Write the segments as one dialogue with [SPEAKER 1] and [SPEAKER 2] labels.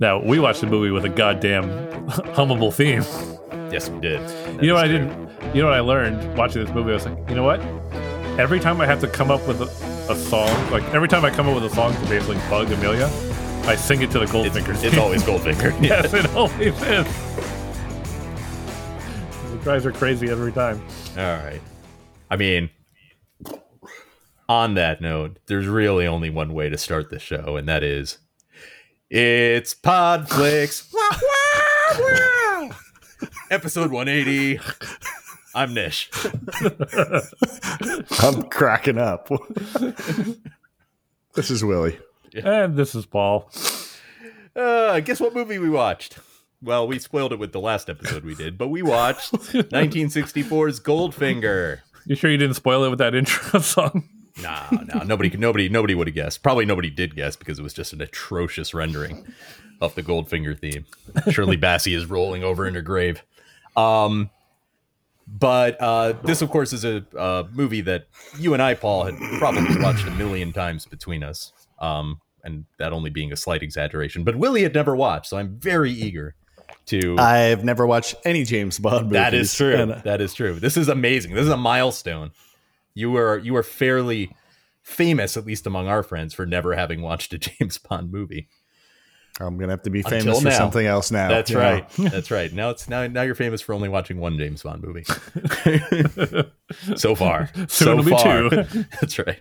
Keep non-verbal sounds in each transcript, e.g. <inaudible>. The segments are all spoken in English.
[SPEAKER 1] Now we watched the movie with a goddamn <laughs> hummable theme.
[SPEAKER 2] Yes, we did. That
[SPEAKER 1] you know what I didn't. You know what I learned watching this movie? I was like, you know what? Every time I have to come up with a, a song, like every time I come up with a song to basically bug Amelia, I sing it to the Goldfinger.
[SPEAKER 2] It's, it's always Goldfinger. <laughs>
[SPEAKER 1] yes, <laughs> it always is. It drives her crazy every time.
[SPEAKER 2] All right. I mean, on that note, there's really only one way to start the show, and that is it's Podflix. <laughs> Episode 180. I'm Nish.
[SPEAKER 3] I'm cracking up. this is Willie.
[SPEAKER 1] And this is Paul.
[SPEAKER 2] Uh, guess what movie we watched? Well, we spoiled it with the last episode we did, but we watched <laughs> 1964's Goldfinger.
[SPEAKER 1] You sure you didn't spoil it with that intro <laughs> song?
[SPEAKER 2] Nah, nah, nobody, nobody, nobody would have guessed. Probably nobody did guess because it was just an atrocious rendering of the Goldfinger theme. Shirley Bassey is rolling over in her grave. Um, but uh, this, of course, is a, uh movie that you and I, Paul, had probably watched a million times between us. Um, and that only being a slight exaggeration. But Willie had never watched, so I'm very eager to.
[SPEAKER 3] I've never watched any James Bond movies.
[SPEAKER 2] That is true.
[SPEAKER 3] and-
[SPEAKER 2] that is true. This is amazing. This is a milestone. You were you were fairly famous, at least among our friends, for never having watched a <laughs> James Bond movie.
[SPEAKER 3] I'm gonna have to be
[SPEAKER 2] Until
[SPEAKER 3] famous for
[SPEAKER 2] now.
[SPEAKER 3] something else now.
[SPEAKER 2] That's right. <laughs> That's right. Now it's now now you're famous for only watching one James Bond movie. <laughs> so far.
[SPEAKER 1] Soon
[SPEAKER 2] so far. That's right.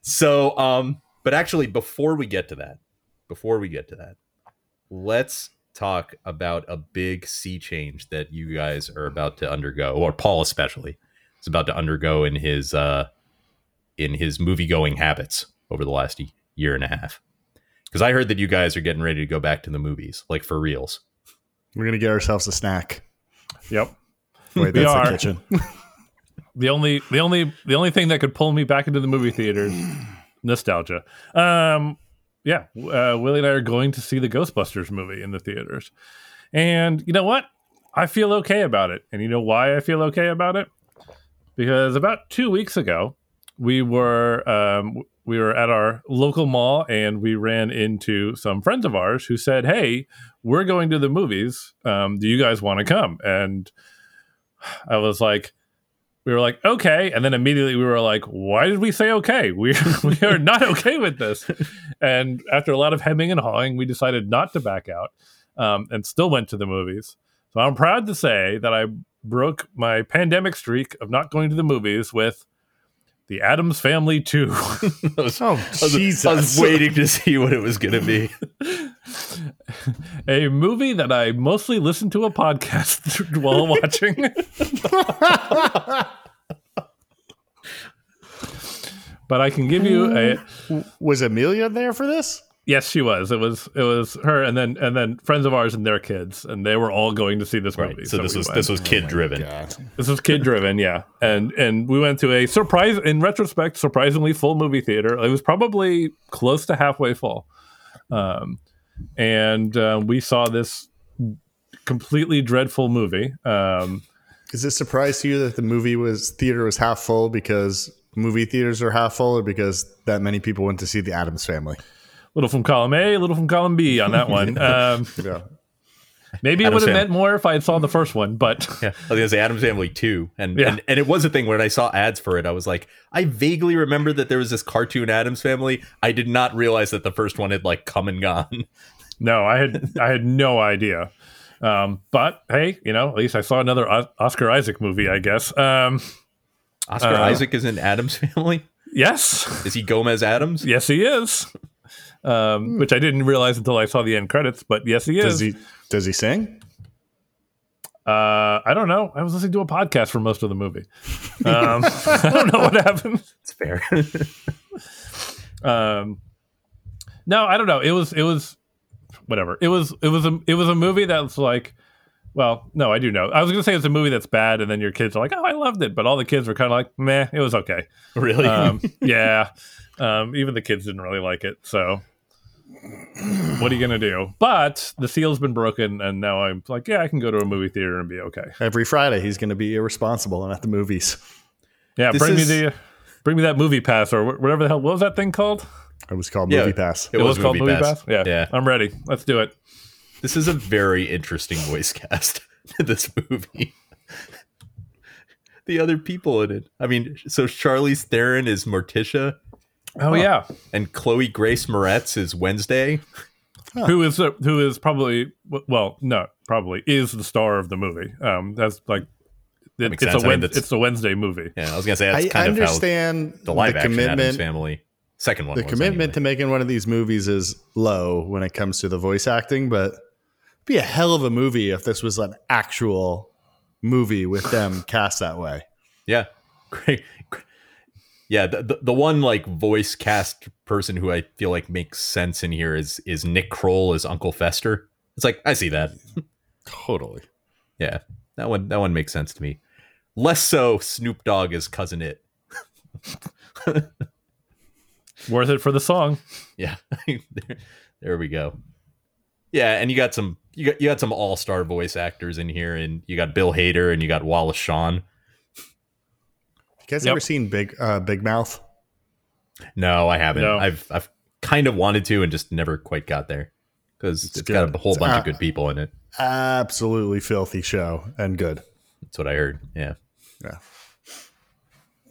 [SPEAKER 2] So um but actually before we get to that, before we get to that, let's talk about a big sea change that you guys are about to undergo, or Paul especially is about to undergo in his uh in his movie going habits over the last year and a half. Because I heard that you guys are getting ready to go back to the movies, like for reals.
[SPEAKER 3] We're gonna get ourselves a snack.
[SPEAKER 1] Yep.
[SPEAKER 3] Wait,
[SPEAKER 1] We
[SPEAKER 3] that's
[SPEAKER 1] are.
[SPEAKER 3] the kitchen. <laughs>
[SPEAKER 1] The only the only the only thing that could pull me back into the movie theaters, nostalgia. Um, yeah, uh, Willie and I are going to see the Ghostbusters movie in the theaters, and you know what? I feel okay about it, and you know why I feel okay about it? Because about two weeks ago, we were um, we were at our local mall, and we ran into some friends of ours who said, "Hey, we're going to the movies. Um, do you guys want to come?" And I was like we were like okay and then immediately we were like why did we say okay we, <laughs> we are not okay with this and after a lot of hemming and hawing we decided not to back out um, and still went to the movies so i'm proud to say that i broke my pandemic streak of not going to the movies with the addams family 2 <laughs>
[SPEAKER 2] I was,
[SPEAKER 3] Oh
[SPEAKER 2] I was-
[SPEAKER 3] Jesus!
[SPEAKER 2] I was waiting to see what it was going to be.
[SPEAKER 1] a movie that i mostly listened to a podcast <laughs> while watching <laughs> but i can give you a
[SPEAKER 3] Was Amelia there for this?
[SPEAKER 1] Yes, she was. It was it was her and then and then friends of ours and their kids, and they were all going to see this movie.
[SPEAKER 2] Right. So this
[SPEAKER 1] we
[SPEAKER 2] was
[SPEAKER 1] went.
[SPEAKER 2] this was kid driven.
[SPEAKER 1] This was kid driven, yeah. And and we went to a surprise in retrospect, surprisingly full movie theater. It was probably close to halfway full. Um and uh, we saw this completely dreadful movie. Um
[SPEAKER 3] Is it a surprise to you that the movie was theater was half full because movie theaters are half full, or because that many people went to see the Addams Family?
[SPEAKER 1] Little from column A, a little from column B on that one. <laughs> Um,
[SPEAKER 3] Yeah.
[SPEAKER 1] maybe it
[SPEAKER 2] Addams
[SPEAKER 1] would have
[SPEAKER 2] Family.
[SPEAKER 1] meant more if I had saw the first one, but <laughs>
[SPEAKER 2] Yeah, I was gonna say Addams Family too, and,
[SPEAKER 1] Yeah.
[SPEAKER 2] and and it was a thing when I saw ads for it. I was like, I vaguely remember that there was this cartoon Addams Family. I did not realize that the first one had like come and gone. <laughs>
[SPEAKER 1] No, I had I had no idea. Um, but hey, you know, at least I saw another O- Oscar Isaac movie, I guess. Um,
[SPEAKER 2] Oscar
[SPEAKER 1] Uh,
[SPEAKER 2] Isaac is in Addams Family.
[SPEAKER 1] yes,
[SPEAKER 2] Is he Gomez Addams?
[SPEAKER 1] yes, he is. Um, which I didn't realize until I saw the end credits, but yes, he
[SPEAKER 3] Does
[SPEAKER 1] is.
[SPEAKER 3] he does he sing?
[SPEAKER 1] uh, I don't know. I was listening to a podcast for most of the movie. <laughs> Um, <laughs> I don't know what happened.
[SPEAKER 2] It's fair. <laughs>
[SPEAKER 1] Um, no, I don't know. It was it was whatever. It was it was a it was a movie that was like. Well, no, I do know. I was going to say it's a movie that's bad, and then your kids are like, "Oh, I loved it," but all the kids were kind of like, "Meh, it was okay."
[SPEAKER 2] really?
[SPEAKER 1] Um, yeah, um, even the kids didn't really like it. So, what are you going to do? But the seal's been broken, and now I'm like, yeah, I can go to a movie theater and be okay.
[SPEAKER 3] Every Friday, he's going to be irresponsible and at the movies.
[SPEAKER 1] Yeah,
[SPEAKER 2] This
[SPEAKER 1] bring
[SPEAKER 2] is-
[SPEAKER 1] me the bring me that movie pass or whatever the hell. What was that thing called?
[SPEAKER 3] It was called
[SPEAKER 2] Yeah.
[SPEAKER 3] Movie Pass.
[SPEAKER 2] It,
[SPEAKER 1] It, was, called Movie Pass. Yeah.
[SPEAKER 2] Yeah.
[SPEAKER 1] I'm ready. Let's do it.
[SPEAKER 2] This is a very interesting voice cast <laughs> this movie. <laughs> the other people in it. I mean, so Charlize Theron is Morticia,
[SPEAKER 1] Oh yeah.
[SPEAKER 2] and Chloe Grace Moretz is Wednesday.
[SPEAKER 1] Who is uh, who is probably well, no, probably is the star of the movie. Um, that's like it,
[SPEAKER 2] makes
[SPEAKER 1] it's
[SPEAKER 2] sense.
[SPEAKER 1] a
[SPEAKER 2] I mean,
[SPEAKER 1] it's a Wednesday movie.
[SPEAKER 2] Yeah, I was gonna say that's
[SPEAKER 3] I
[SPEAKER 2] kind of how
[SPEAKER 3] understand
[SPEAKER 2] the live action Addams
[SPEAKER 3] commitment.
[SPEAKER 2] Family second one.
[SPEAKER 3] The commitment
[SPEAKER 2] anyway.
[SPEAKER 3] to making one of these movies is low when it comes to the voice acting, but it'd be a hell of a movie if this was an actual movie with them cast that way.
[SPEAKER 2] Yeah, <laughs> great. Yeah, the, the one like voice cast person who I feel like makes sense in here is is Nick Kroll as Uncle Fester. It's like I see that. <laughs>
[SPEAKER 3] Totally.
[SPEAKER 2] Yeah, that one that one makes sense to me. Less so Snoop Dogg as cousin Itt. <laughs>
[SPEAKER 1] Worth it for the song.
[SPEAKER 2] Yeah, <laughs> there, there we go. Yeah, and you got some you got you got some all star voice actors in here, and you got Bill Hader and you got Wallace Shawn.
[SPEAKER 3] You guys
[SPEAKER 1] Yep.
[SPEAKER 3] ever seen Big uh, Big Mouth?
[SPEAKER 2] No, I haven't.
[SPEAKER 1] No.
[SPEAKER 2] I've I've kind of wanted to and just never quite got there because
[SPEAKER 3] It's
[SPEAKER 2] it's got a whole bunch
[SPEAKER 3] Uh,
[SPEAKER 2] of good people in it.
[SPEAKER 3] Absolutely filthy show and good.
[SPEAKER 2] That's what I heard. Yeah.
[SPEAKER 3] Yeah.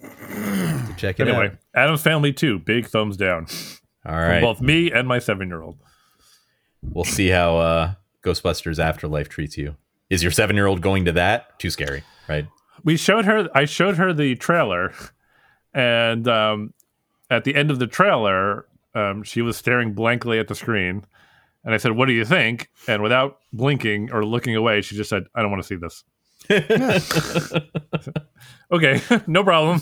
[SPEAKER 3] <clears throat>
[SPEAKER 2] Check it
[SPEAKER 1] Anyway,
[SPEAKER 2] out.
[SPEAKER 1] Addams Family too. big thumbs down.
[SPEAKER 2] All right.
[SPEAKER 1] From both me and my seven year old.
[SPEAKER 2] we'll see how uh, Ghostbusters Afterlife treats you. Is your seven year old going to that? Too scary, right?
[SPEAKER 1] We showed her I showed her the trailer and um, at the end of the trailer, um, she was staring blankly at the screen. And I said, What do you think? And without blinking or looking away, she just said, I don't want to see this. <laughs> okay, <laughs> no problem.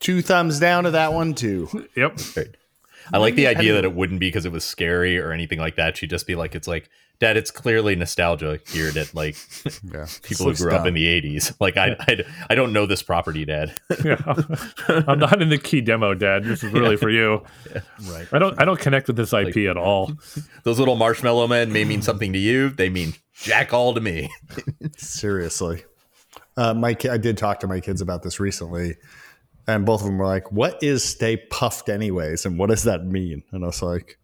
[SPEAKER 3] Two thumbs down to that one too.
[SPEAKER 1] Yep.
[SPEAKER 2] I like the idea that it wouldn't be because it was scary or anything like that. She'd just be like, it's like, Dad, it's clearly nostalgia here that like <laughs>
[SPEAKER 3] Yeah.
[SPEAKER 2] people who grew up in the 80s. <laughs> Like, I, I, I don't know this property, Dad. <laughs>
[SPEAKER 1] Yeah. I'm not in the key demo, Dad. This is really for you.
[SPEAKER 3] Right.
[SPEAKER 1] I don't I don't connect with this IP at all.
[SPEAKER 2] Those little marshmallow men may mean something to you. They mean jack all to me.
[SPEAKER 3] Seriously. Uh, my ki- I did talk to my kids about this recently, and both of them were like, "What is stay Puft, anyways, and what does that mean?" And I was like,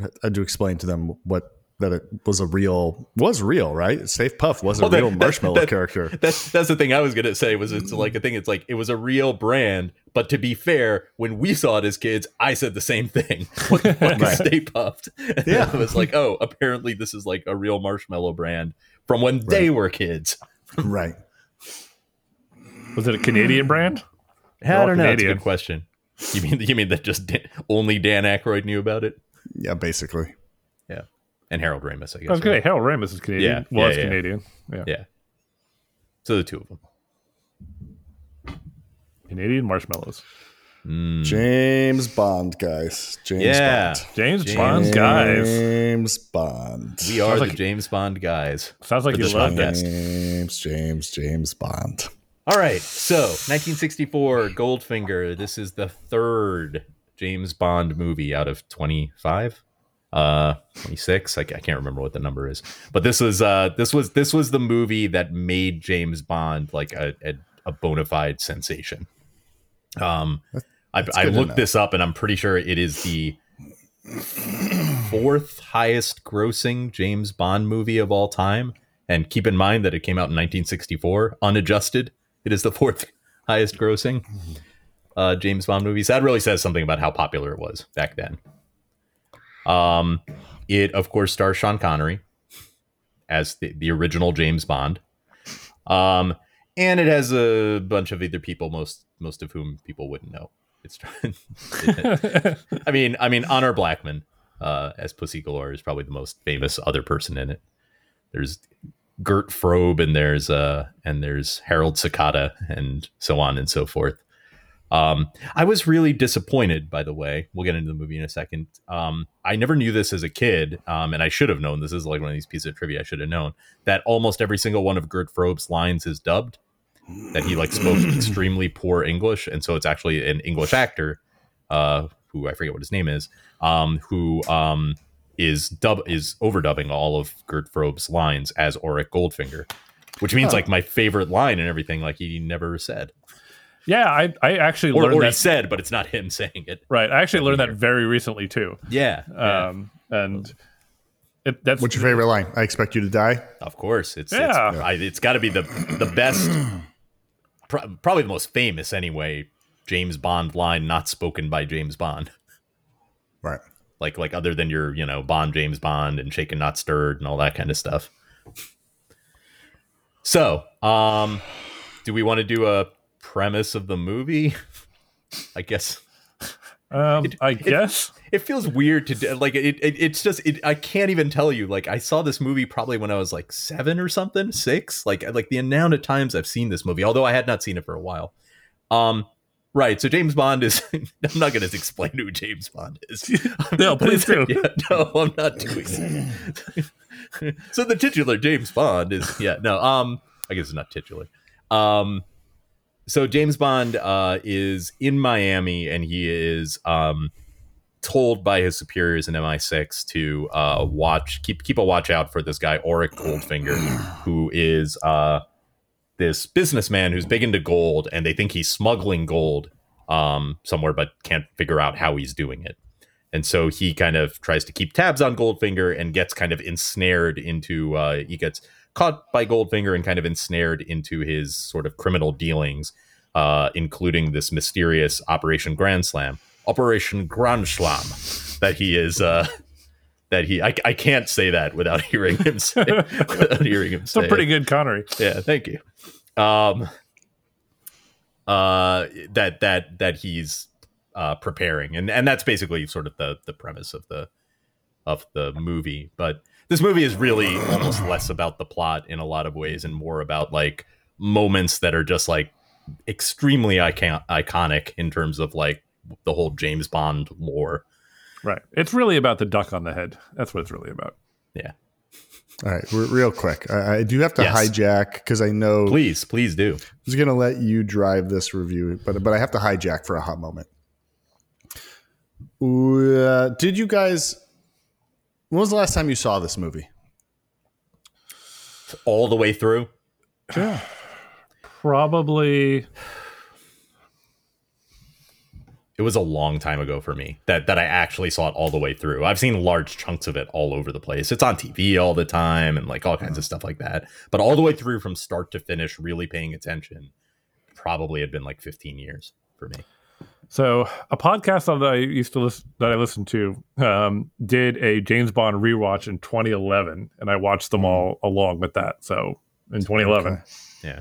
[SPEAKER 3] I had to explain to them what that it was a real was real, right? Stay Puft was a
[SPEAKER 2] Well, that-
[SPEAKER 3] real
[SPEAKER 2] that-
[SPEAKER 3] marshmallow
[SPEAKER 2] that-
[SPEAKER 3] character.
[SPEAKER 2] That's that's the thing I was gonna say was it's like a thing. It's like it was a real brand, but to be fair, when we saw it as kids, I said the same thing. <laughs> What the <laughs> fuck is Stay Puft? <laughs> And
[SPEAKER 3] Yeah.
[SPEAKER 2] I was like, oh, apparently this is like a real marshmallow brand from when they were kids.
[SPEAKER 3] right.
[SPEAKER 1] Was it a Canadian brand?
[SPEAKER 2] I don't know. It's a good question. You mean you mean that just Dan, only Dan Aykroyd knew about it?
[SPEAKER 3] Yeah, basically.
[SPEAKER 2] Yeah, and Harold Ramis, I guess.
[SPEAKER 1] I was
[SPEAKER 2] right?
[SPEAKER 1] gonna say Harold Ramis is Canadian.
[SPEAKER 2] Yeah,
[SPEAKER 1] was
[SPEAKER 2] yeah, yeah.
[SPEAKER 1] Canadian. Yeah.
[SPEAKER 2] Yeah. So the two of them.
[SPEAKER 1] Canadian marshmallows. Hmm.
[SPEAKER 3] James Bond, guys. James
[SPEAKER 2] Yeah.
[SPEAKER 3] Bond.
[SPEAKER 1] James,
[SPEAKER 2] James.
[SPEAKER 1] Bond's guys.
[SPEAKER 3] James Bond.
[SPEAKER 2] We are
[SPEAKER 1] like-
[SPEAKER 2] the James Bond guys.
[SPEAKER 1] Sounds like you love that.
[SPEAKER 3] James, James, James Bond.
[SPEAKER 2] All right. So 1964, Goldfinger. This is the third James Bond movie out of 25. Uh, 26. I, I can't remember what the number is, but this was uh this was this was the movie that made James Bond like a a, a bona fide sensation. Um, I, I looked this up and I'm pretty sure it is the fourth highest grossing James Bond movie of all time. And keep in mind that it came out in 1964, unadjusted. It is the fourth highest grossing uh, James Bond movie. So that really says something about how popular it was back then. Um, it of course stars Sean Connery as the, the original James Bond. Um, and it has a bunch of other people, most most of whom people wouldn't know. It's, <laughs> I mean, I mean, Honor Blackman uh, as Pussy Galore is probably the most famous other person in it. There's Gert Frobe and there's uh and there's Harold Sakata and so on and so forth. Um, I was really disappointed, by the way. We'll get into the movie in a second. Um, I never knew this as a kid, um, and I should have known. This is like one of these pieces of trivia I should have known that almost every single one of Gert Frobe's lines is dubbed. That he like spoke <clears throat> extremely poor English, and so it's actually an English actor, uh, who I forget what his name is, um, who um, is dub is overdubbing all of Gert Frobe's lines as Auric Goldfinger, which means
[SPEAKER 3] Huh.
[SPEAKER 2] like my favorite line and everything. Like he never said.
[SPEAKER 1] Yeah, I, I actually
[SPEAKER 2] or,
[SPEAKER 1] learned
[SPEAKER 2] or he
[SPEAKER 1] that.
[SPEAKER 2] said, but it's not him <laughs> saying it.
[SPEAKER 1] right, I actually learned that very recently too.
[SPEAKER 2] Yeah, yeah.
[SPEAKER 1] Um, and it, that's
[SPEAKER 3] What's your favorite line? I expect you to die.
[SPEAKER 2] of course. It's
[SPEAKER 1] Yeah.
[SPEAKER 2] it's, I, it's got to be the the best, <clears throat> pro- probably the most famous anyway. James Bond line not spoken by James Bond.
[SPEAKER 3] Right.
[SPEAKER 2] Like like other than your you know Bond James Bond and Shaken Not Stirred and all that kind of stuff. So, um, do we want to do a premise of the movie? <laughs> I guess
[SPEAKER 1] um, I guess.
[SPEAKER 2] it feels weird to do, like it, it. It's just it, I can't even tell you. Like I saw this movie probably when I was like seven or something, six. Like like the amount of times I've seen this movie, although I had not seen it for a while. Um, right. So James Bond is. <laughs> I'm not going to explain who James Bond is. <laughs>
[SPEAKER 1] No, please do.
[SPEAKER 2] Yeah, no, I'm not doing it. <laughs> so the titular James Bond is yeah no um I guess it's not titular. Um, so James Bond uh, is in Miami and he is um told by his superiors in MI6 to uh, watch keep keep a watch out for this guy Auric Goldfinger, who is uh, this businessman who's big into gold, and they think he's smuggling gold um, somewhere, but can't figure out how he's doing it. And so he kind of tries to keep tabs on Goldfinger and gets kind of ensnared into uh, he gets caught by Goldfinger and kind of ensnared into his sort of criminal dealings, uh, including this mysterious Operation Grand Slam. Operation Grand Slam that he is uh that he I, I can't say that without <laughs> hearing him say <laughs> without hearing him say
[SPEAKER 1] pretty
[SPEAKER 2] it.
[SPEAKER 1] good Connery.
[SPEAKER 2] yeah thank you um uh that that that he's uh preparing and and that's basically sort of the the premise of the of the movie but this movie is really almost less about the plot in a lot of ways and more about like moments that are just like extremely icon- iconic in terms of like the whole James Bond lore.
[SPEAKER 1] Right. It's really about the duck on the head. That's what it's really about.
[SPEAKER 2] Yeah.
[SPEAKER 3] All right, real quick. I, I do have to
[SPEAKER 2] Yes.
[SPEAKER 3] hijack because I know
[SPEAKER 2] Please, please do.
[SPEAKER 3] I was going to let you drive this review, but but I have to hijack for a hot moment. Uh, did you guys? When was the last time you saw this movie?
[SPEAKER 2] All the way through.
[SPEAKER 1] Yeah, <sighs> probably.
[SPEAKER 2] It was a long time ago for me that that I actually saw it all the way through. I've seen large chunks of it all over the place. It's on TV all the time and like all kinds of stuff like that. But all the way through from start to finish, really paying attention, probably had been like 15 years for me.
[SPEAKER 1] So a podcast that I used to listen that I listened to um, did a James Bond rewatch in 2011, and I watched them all along with that. So in 2011,
[SPEAKER 3] Okay.
[SPEAKER 2] Yeah.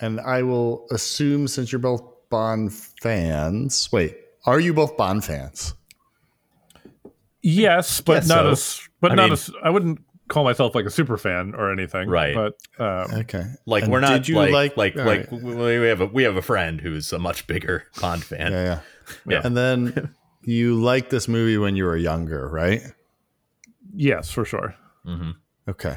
[SPEAKER 3] And I will assume since you're both Bond fans. Wait, are you both Bond fans?
[SPEAKER 1] yes, but
[SPEAKER 2] Guess
[SPEAKER 1] not
[SPEAKER 2] so.
[SPEAKER 1] as but
[SPEAKER 2] I
[SPEAKER 1] not
[SPEAKER 2] mean-
[SPEAKER 1] as I wouldn't call myself like a super fan or anything.
[SPEAKER 2] Right.
[SPEAKER 1] But um,
[SPEAKER 3] Okay,
[SPEAKER 2] Like
[SPEAKER 3] And
[SPEAKER 2] we're not
[SPEAKER 3] Did you
[SPEAKER 2] like
[SPEAKER 3] like
[SPEAKER 2] like like,
[SPEAKER 3] right.
[SPEAKER 2] we we have a we have a friend who's a much bigger Bond fan.
[SPEAKER 3] Yeah, yeah,
[SPEAKER 2] Yeah.
[SPEAKER 3] And then you liked this movie when you were younger, right?
[SPEAKER 1] yes, for sure.
[SPEAKER 3] Okay.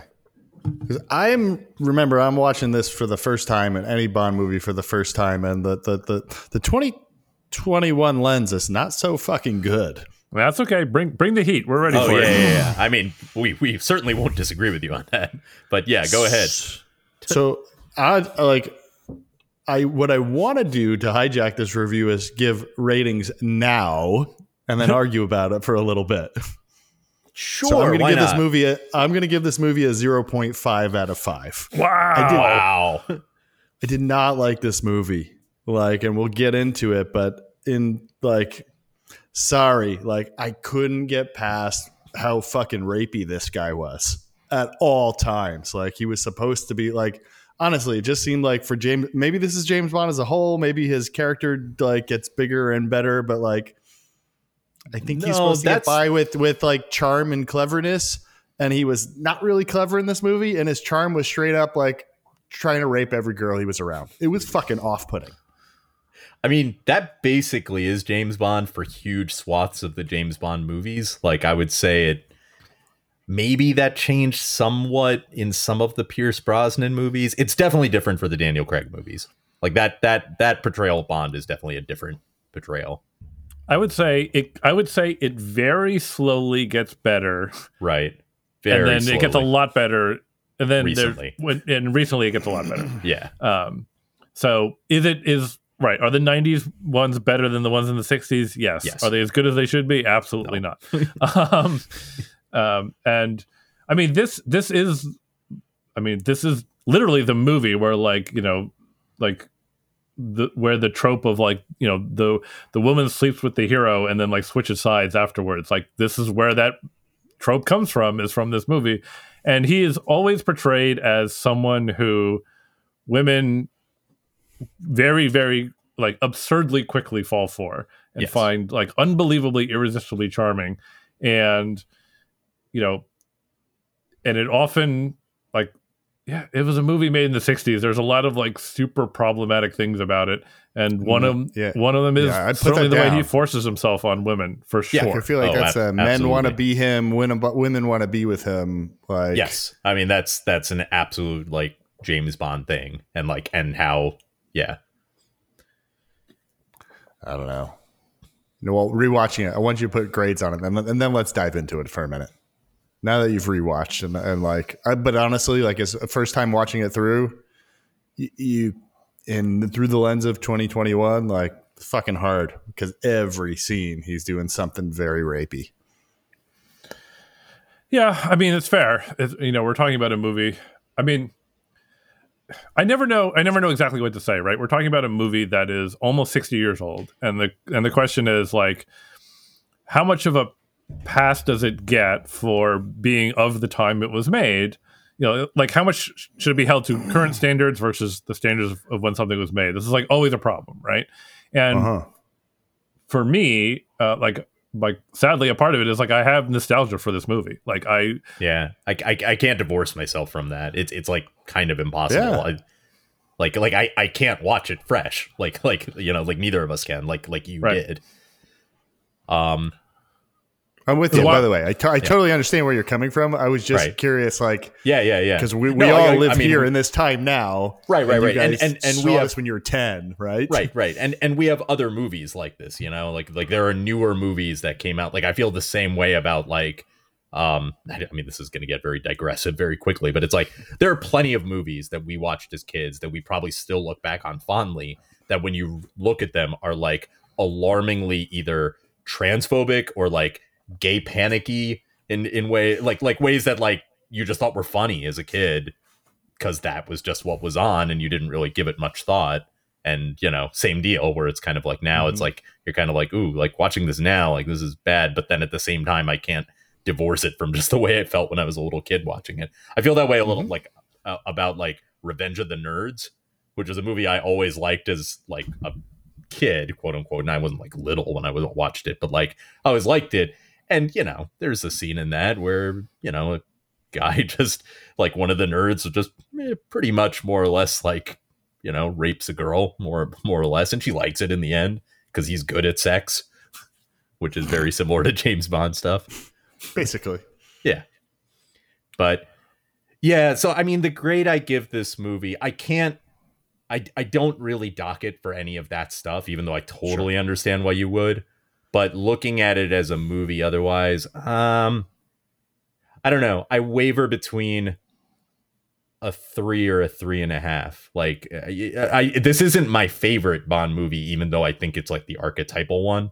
[SPEAKER 3] Because I'm remember I'm watching this for the first time in any Bond movie for the first time, and the the the the 2021 lens is not so fucking good.
[SPEAKER 1] That's okay. Bring bring the heat. We're ready
[SPEAKER 2] Oh
[SPEAKER 1] for
[SPEAKER 2] yeah,
[SPEAKER 1] it.
[SPEAKER 2] yeah, yeah. I mean, we we certainly won't disagree with you on that. But yeah, go ahead.
[SPEAKER 3] So I like I what I want to do to hijack this review is give ratings now and then <laughs> argue about it for a little bit.
[SPEAKER 2] Sure,
[SPEAKER 3] so I'm going to give this
[SPEAKER 2] not?
[SPEAKER 3] movie a I'm going to give this movie a 0.5 out of 5.
[SPEAKER 1] Wow.
[SPEAKER 2] Wow. <laughs>
[SPEAKER 3] I did not like this movie. Like, and we'll get into it, but in like, sorry, like, I couldn't get past how fucking rapey this guy was at all times. Like, he was supposed to be like, honestly, it just seemed like for James, maybe this is James Bond as a whole. Maybe his character like gets bigger and better, but like, I think
[SPEAKER 2] No,
[SPEAKER 3] he's supposed to get by with with like charm and cleverness, and he was not really clever in this movie. And his charm was straight up like trying to rape every girl he was around. It was fucking off putting.
[SPEAKER 2] I mean, that basically is James Bond for huge swaths of the James Bond movies. Like, I would say it. Maybe that changed somewhat in some of the Pierce Brosnan movies. It's definitely different for the Daniel Craig movies. Like that that that portrayal of Bond is definitely a different portrayal.
[SPEAKER 1] I would say it. I would say it very slowly gets better,
[SPEAKER 2] Right.
[SPEAKER 1] and then it gets a lot better, and then
[SPEAKER 2] Recently.
[SPEAKER 1] when, and recently it gets a lot better. <clears throat>
[SPEAKER 2] Yeah.
[SPEAKER 1] Um, so is it is right. Are the '90s ones better than the ones in the '60s? Yes.
[SPEAKER 2] Yes.
[SPEAKER 1] Are they as good as they should be? Absolutely not. um, um, and I mean this this is, I mean this is literally the movie where like you know, like the where the trope of like you know the the woman sleeps with the hero and then like switches sides afterwards. Like this is where that trope comes from is from this movie, and he is always portrayed as someone who women very very like absurdly quickly fall for and
[SPEAKER 2] Yes.
[SPEAKER 1] find like unbelievably irresistibly charming and you know and it often like yeah it was a movie made in the 60s there's a lot of like super problematic things about it and one of them
[SPEAKER 3] Mm, yeah.
[SPEAKER 1] one of them is
[SPEAKER 3] Yeah, I'd put
[SPEAKER 1] certainly
[SPEAKER 3] that
[SPEAKER 1] the way he forces himself on women for
[SPEAKER 2] Yeah,
[SPEAKER 1] sure
[SPEAKER 3] I feel like
[SPEAKER 2] Oh,
[SPEAKER 3] that's
[SPEAKER 2] ab-
[SPEAKER 3] a men want to be him, women, but women want to be with him. Like,
[SPEAKER 2] yes i mean that's that's an absolute like james bond thing and like and how yeah
[SPEAKER 3] I don't know. No, well, rewatching it, I want you to put grades on it, and and then let's dive into it for a minute. Now that you've rewatched and, and like, I, but honestly, like as a first time watching it through, you, you in through the lens of 2021, like fucking hard because every scene he's doing something very rapey.
[SPEAKER 1] Yeah, I mean it's fair. It's, you know, we're talking about a movie. I mean, I never know. I never know exactly what to say. Right? We're talking about a movie that is almost sixty years old, and the and the question is like, how much of a pass does it get for being of the time it was made? You know, like how much should it be held to current <clears throat> standards versus the standards of, of when something was made? This is like always a problem, right? And
[SPEAKER 3] Uh huh.
[SPEAKER 1] for me, uh, like like sadly, a part of it is like I have nostalgia for this movie. Like I
[SPEAKER 2] Yeah, I, I, I can't divorce myself from that. It's it's like kind of impossible.
[SPEAKER 3] Yeah.
[SPEAKER 2] I, like like I, I can't watch it fresh. Like like you know like neither of us can. Like like you
[SPEAKER 1] Right.
[SPEAKER 2] did. Um.
[SPEAKER 3] I'm with you.
[SPEAKER 1] why-
[SPEAKER 3] by the way, I to- I totally understand where you're coming from. I was just
[SPEAKER 2] Right.
[SPEAKER 3] curious, like,
[SPEAKER 2] Yeah. Yeah. Yeah.
[SPEAKER 3] because we, we
[SPEAKER 2] No,
[SPEAKER 3] all
[SPEAKER 2] I- I
[SPEAKER 3] live
[SPEAKER 2] mean-
[SPEAKER 3] here in this time now,
[SPEAKER 2] Right, right, right. And- and- and
[SPEAKER 3] saw
[SPEAKER 2] we have-
[SPEAKER 3] this when you were ten, right?
[SPEAKER 2] right right and and we have other movies like this you know like like there are newer movies that came out like i feel the same way about like um i <laughs> I mean this is going to get very digressive very quickly but it's like there are plenty of movies that we watched as kids that we probably still look back on fondly that when you look at them are like alarmingly either transphobic or like gay panicky in in way like like ways that like you just thought were funny as a kid because that was just what was on and you didn't really give it much thought and you know same deal where it's kind of like now it's
[SPEAKER 3] Mhm.
[SPEAKER 2] like you're kind of like ooh like watching this now like this is bad but then at the same time i can't divorce it from <laughs> just the way it felt when i was a little kid watching it i feel that way a little
[SPEAKER 3] Mhm.
[SPEAKER 2] like uh, about like revenge of the nerds which is a movie i always liked as like a kid quote unquote and i wasn't like little when i was watched it but like i always liked it and you know there's a scene in that where you know a guy <laughs> just like one of the nerds just eh, pretty much more or less like you know rapes a girl more more or less and she likes it in the end because he's good at sex which is very similar to james bond stuff.
[SPEAKER 3] Basically, Yeah.
[SPEAKER 2] but yeah so i mean the grade i give this movie i can't i i don't really dock it for any of that stuff even though i totally understand why you would but looking at it as a movie otherwise um i don't know. I waver between a three or a three and a half. Like I, I this isn't my favorite bond movie even though i think it's like the archetypal one.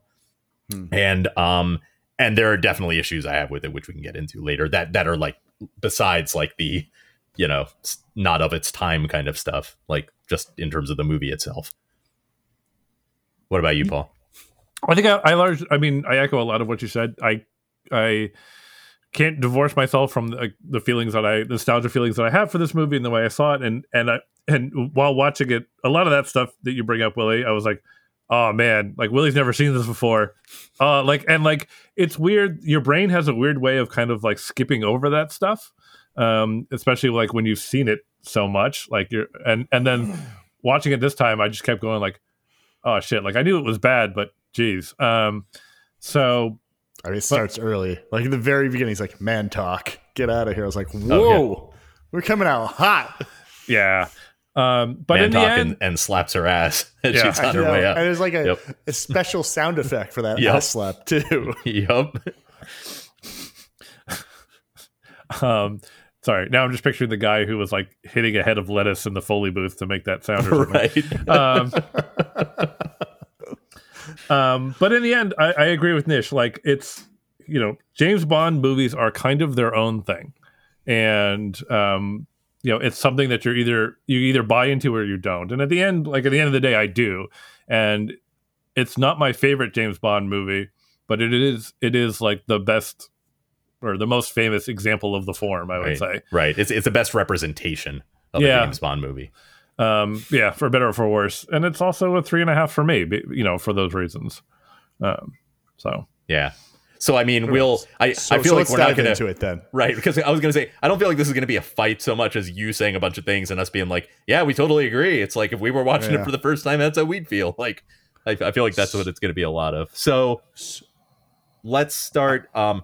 [SPEAKER 3] Hmm.
[SPEAKER 2] and um and there are definitely issues i have with it which we can get into later that that are like besides like the you know not of its time kind of stuff like just in terms of the movie itself. What about you paul
[SPEAKER 1] I think I, I large. I mean, I echo a lot of what you said. I I can't divorce myself from the, the feelings that I nostalgia feelings that I have for this movie and the way I saw it. And and I and while watching it, a lot of that stuff that you bring up, Willie, I was like, oh man, like Willie's never seen this before. Uh, like and like it's weird. Your brain has a weird way of kind of like skipping over that stuff, um, especially like when you've seen it so much. Like you're and and then <sighs> watching it this time, I just kept going like, oh shit, like I knew it was bad, but geez. Um, so
[SPEAKER 3] I mean, it starts early. Like in the very beginning, he's like, "Man, talk, get out of here." I was like,
[SPEAKER 2] Oh,
[SPEAKER 3] "Whoa, we're coming out hot."
[SPEAKER 1] yeah. Um, but
[SPEAKER 2] Man
[SPEAKER 1] in the
[SPEAKER 2] talk
[SPEAKER 1] end,
[SPEAKER 2] and, and slaps her ass <laughs> as
[SPEAKER 1] Yeah.
[SPEAKER 2] she's on her
[SPEAKER 3] know.
[SPEAKER 2] way
[SPEAKER 3] And
[SPEAKER 2] up
[SPEAKER 3] there's like a,
[SPEAKER 2] Yep.
[SPEAKER 3] a special sound effect for that <laughs>
[SPEAKER 2] Yep.
[SPEAKER 3] ass slap too. <laughs>
[SPEAKER 2] yup
[SPEAKER 1] um, Sorry, now I'm just picturing the guy who was like hitting a head of lettuce in the Foley booth to make that sound. Or something.
[SPEAKER 2] right.
[SPEAKER 1] um, um, but in the end, I, I agree with Nish. Like it's you know, James Bond movies are kind of their own thing, and um, you know, it's something that you're either you either buy into or you don't. And at the end, like at the end of the day, I do. And it's not my favorite James Bond movie, but it is it is like the best or the most famous example of the form, I would
[SPEAKER 2] right.
[SPEAKER 1] say.
[SPEAKER 2] Right. It's it's the best representation of
[SPEAKER 1] Yeah.
[SPEAKER 2] a James Bond movie.
[SPEAKER 1] Um, yeah, for better or for worse. And it's also a three and a half for me, you know, for those reasons. Um, so
[SPEAKER 2] Yeah. So I mean, we'll. I,
[SPEAKER 3] So,
[SPEAKER 2] I feel
[SPEAKER 3] so
[SPEAKER 2] like we're not
[SPEAKER 3] dive
[SPEAKER 2] going
[SPEAKER 3] into
[SPEAKER 2] to
[SPEAKER 3] it then.
[SPEAKER 2] right because I was going to say I don't feel like this is going to be a fight so much as you saying a bunch of things and us being like, yeah, we totally agree. It's like if we were watching
[SPEAKER 3] Yeah.
[SPEAKER 2] it for the first time, that's how we'd feel. Like I, I feel like that's what it's going to be a lot of. So let's start. Um,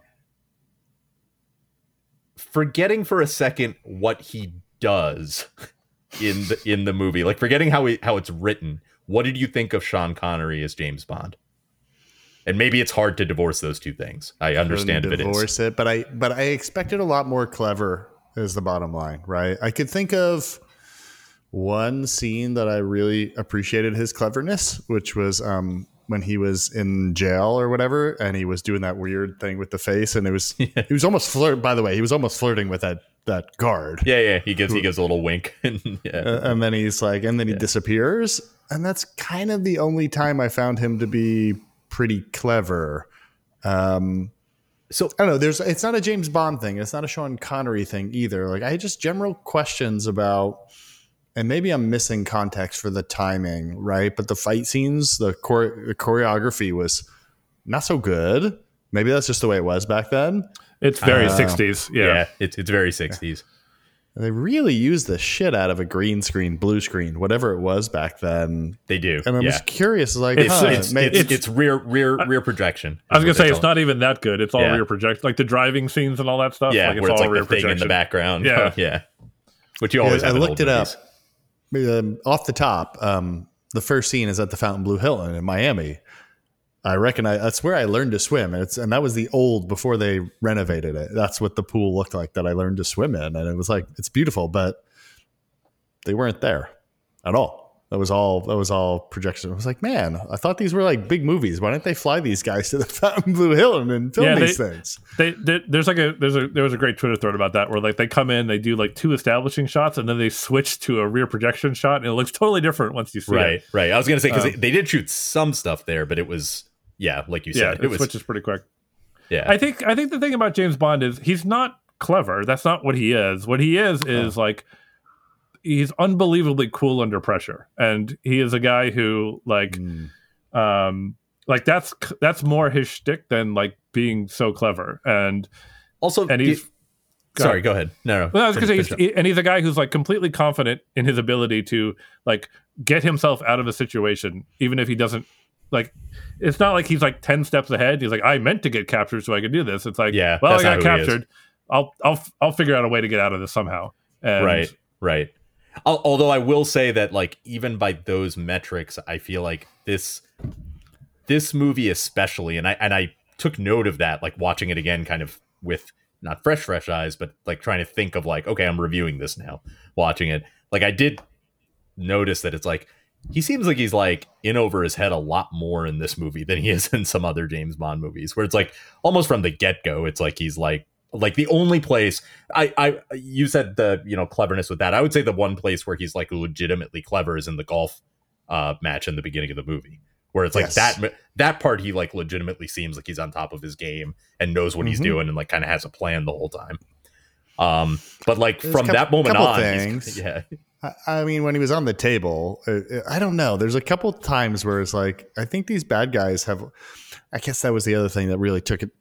[SPEAKER 2] forgetting for a second what he does <laughs> in the in the movie, like forgetting how he, how it's written. What did you think of Sean Connery as James Bond? And maybe it's hard to divorce those two things. I understand if it is.
[SPEAKER 3] divorce it, but I but I expected a lot more clever. Is the bottom line right? I could think of one scene that I really appreciated his cleverness, which was um, when he was in jail or whatever, and he was doing that weird thing with the face, and it was <laughs> he was almost flirt. By the way, he was almost flirting with that that guard.
[SPEAKER 2] Yeah, yeah. He gives he gives a little wink. <laughs> and yeah.
[SPEAKER 3] And then he's like, and then he disappears. And that's kind of the only time I found him to be pretty clever. Um,
[SPEAKER 2] so
[SPEAKER 3] I don't know. There's, it's not a James Bond thing. It's not a Sean Connery thing either. Like I just general questions about, and maybe I'm missing context for the timing, right? But the fight scenes, the, chore- the choreography was not so good. Maybe that's just the way it was back then.
[SPEAKER 1] it's very
[SPEAKER 3] Uh,
[SPEAKER 1] 60s.
[SPEAKER 2] yeah,
[SPEAKER 1] Yeah.
[SPEAKER 2] it's it's very sixties.
[SPEAKER 3] They really used the shit out of a green screen, blue screen, whatever it was back then.
[SPEAKER 2] They do.
[SPEAKER 3] And I'm
[SPEAKER 2] yeah.
[SPEAKER 3] just curious, like,
[SPEAKER 1] It's-
[SPEAKER 3] huh,
[SPEAKER 2] it's,
[SPEAKER 3] maybe-
[SPEAKER 2] it's, it's rear rear rear projection.
[SPEAKER 1] I was gonna say it's not even that good. It's all
[SPEAKER 2] Yeah.
[SPEAKER 1] rear projection, like the driving scenes and all that stuff.
[SPEAKER 2] it. Yeah,
[SPEAKER 1] like it's
[SPEAKER 2] where it's
[SPEAKER 1] all
[SPEAKER 2] like
[SPEAKER 1] rear
[SPEAKER 2] the thing in the background.
[SPEAKER 1] Yeah. <laughs>
[SPEAKER 2] yeah. Which you always
[SPEAKER 3] I
[SPEAKER 2] have in
[SPEAKER 3] looked
[SPEAKER 2] old
[SPEAKER 3] it up. um, off the top, um, the first scene is at the Fontainebleau Hilton in Miami. I reckon I, that's where I learned to swim. And it's and that was the old before they renovated it. That's what the pool looked like that I learned to swim in, and it was like it's beautiful, but they weren't there at all. That was all. That was all projection. I was like, man, I thought these were like big movies. Why didn't they fly these guys to the <laughs> Fontainebleau Hilton and film
[SPEAKER 1] Yeah,
[SPEAKER 3] these things?
[SPEAKER 1] They, they, there's like a there's a there was a great Twitter thread about that where like they come in, they do like two establishing shots, and then they switch to a rear projection shot, and it looks totally different once you see
[SPEAKER 2] Right,
[SPEAKER 1] it.
[SPEAKER 2] right. I was gonna say because
[SPEAKER 1] Um,
[SPEAKER 2] they, they did shoot some stuff there, but it was yeah, like you
[SPEAKER 1] Yeah,
[SPEAKER 2] said,
[SPEAKER 1] it,
[SPEAKER 2] it was
[SPEAKER 1] switches pretty quick.
[SPEAKER 2] yeah.
[SPEAKER 1] I think I think the thing about James Bond is he's not clever. That's not what he is. What he is is like he's unbelievably cool under pressure, and he is a guy who like
[SPEAKER 3] Mm.
[SPEAKER 1] um like that's that's more his shtick than like being so clever. And
[SPEAKER 2] also,
[SPEAKER 1] and he's
[SPEAKER 2] the- sorry. Go ahead. No, no.
[SPEAKER 1] well, I was gonna say, he's,
[SPEAKER 2] finish up.
[SPEAKER 1] and he's a guy who's like completely confident in his ability to like get himself out of a situation, even if he doesn't like. It's not like he's like ten steps ahead. He's like, I meant to get captured so I could do this. It's like,
[SPEAKER 2] Yeah,
[SPEAKER 1] well, I got
[SPEAKER 2] not who he is.
[SPEAKER 1] captured. I'll I'll I'll figure out a way to get out of this somehow. And
[SPEAKER 2] right right Al- although i will say that like even by those metrics i feel like this this movie especially and i and i took note of that like watching it again kind of with not fresh fresh eyes but like trying to think of like okay i'm reviewing this now watching it like i did notice that it's like he seems like he's like in over his head a lot more in this movie than he is in some other James Bond movies, where it's like almost from the get go, it's like he's like like the only place I I you said the you know cleverness with that. I would say the one place where he's like legitimately clever is in the golf uh, match in the beginning of the movie, where it's like
[SPEAKER 3] Yes.
[SPEAKER 2] that that part he like legitimately seems like he's on top of his game and knows what he's
[SPEAKER 3] Mhm.
[SPEAKER 2] doing and like kind of has a plan the whole time. Um, but like
[SPEAKER 3] There's
[SPEAKER 2] from
[SPEAKER 3] coup-
[SPEAKER 2] that moment on, <laughs> yeah,
[SPEAKER 3] I- mean, when he was on the table, uh, I don't know. There's a couple times where it's like, I think these bad guys have. I guess that was the other thing that really took it,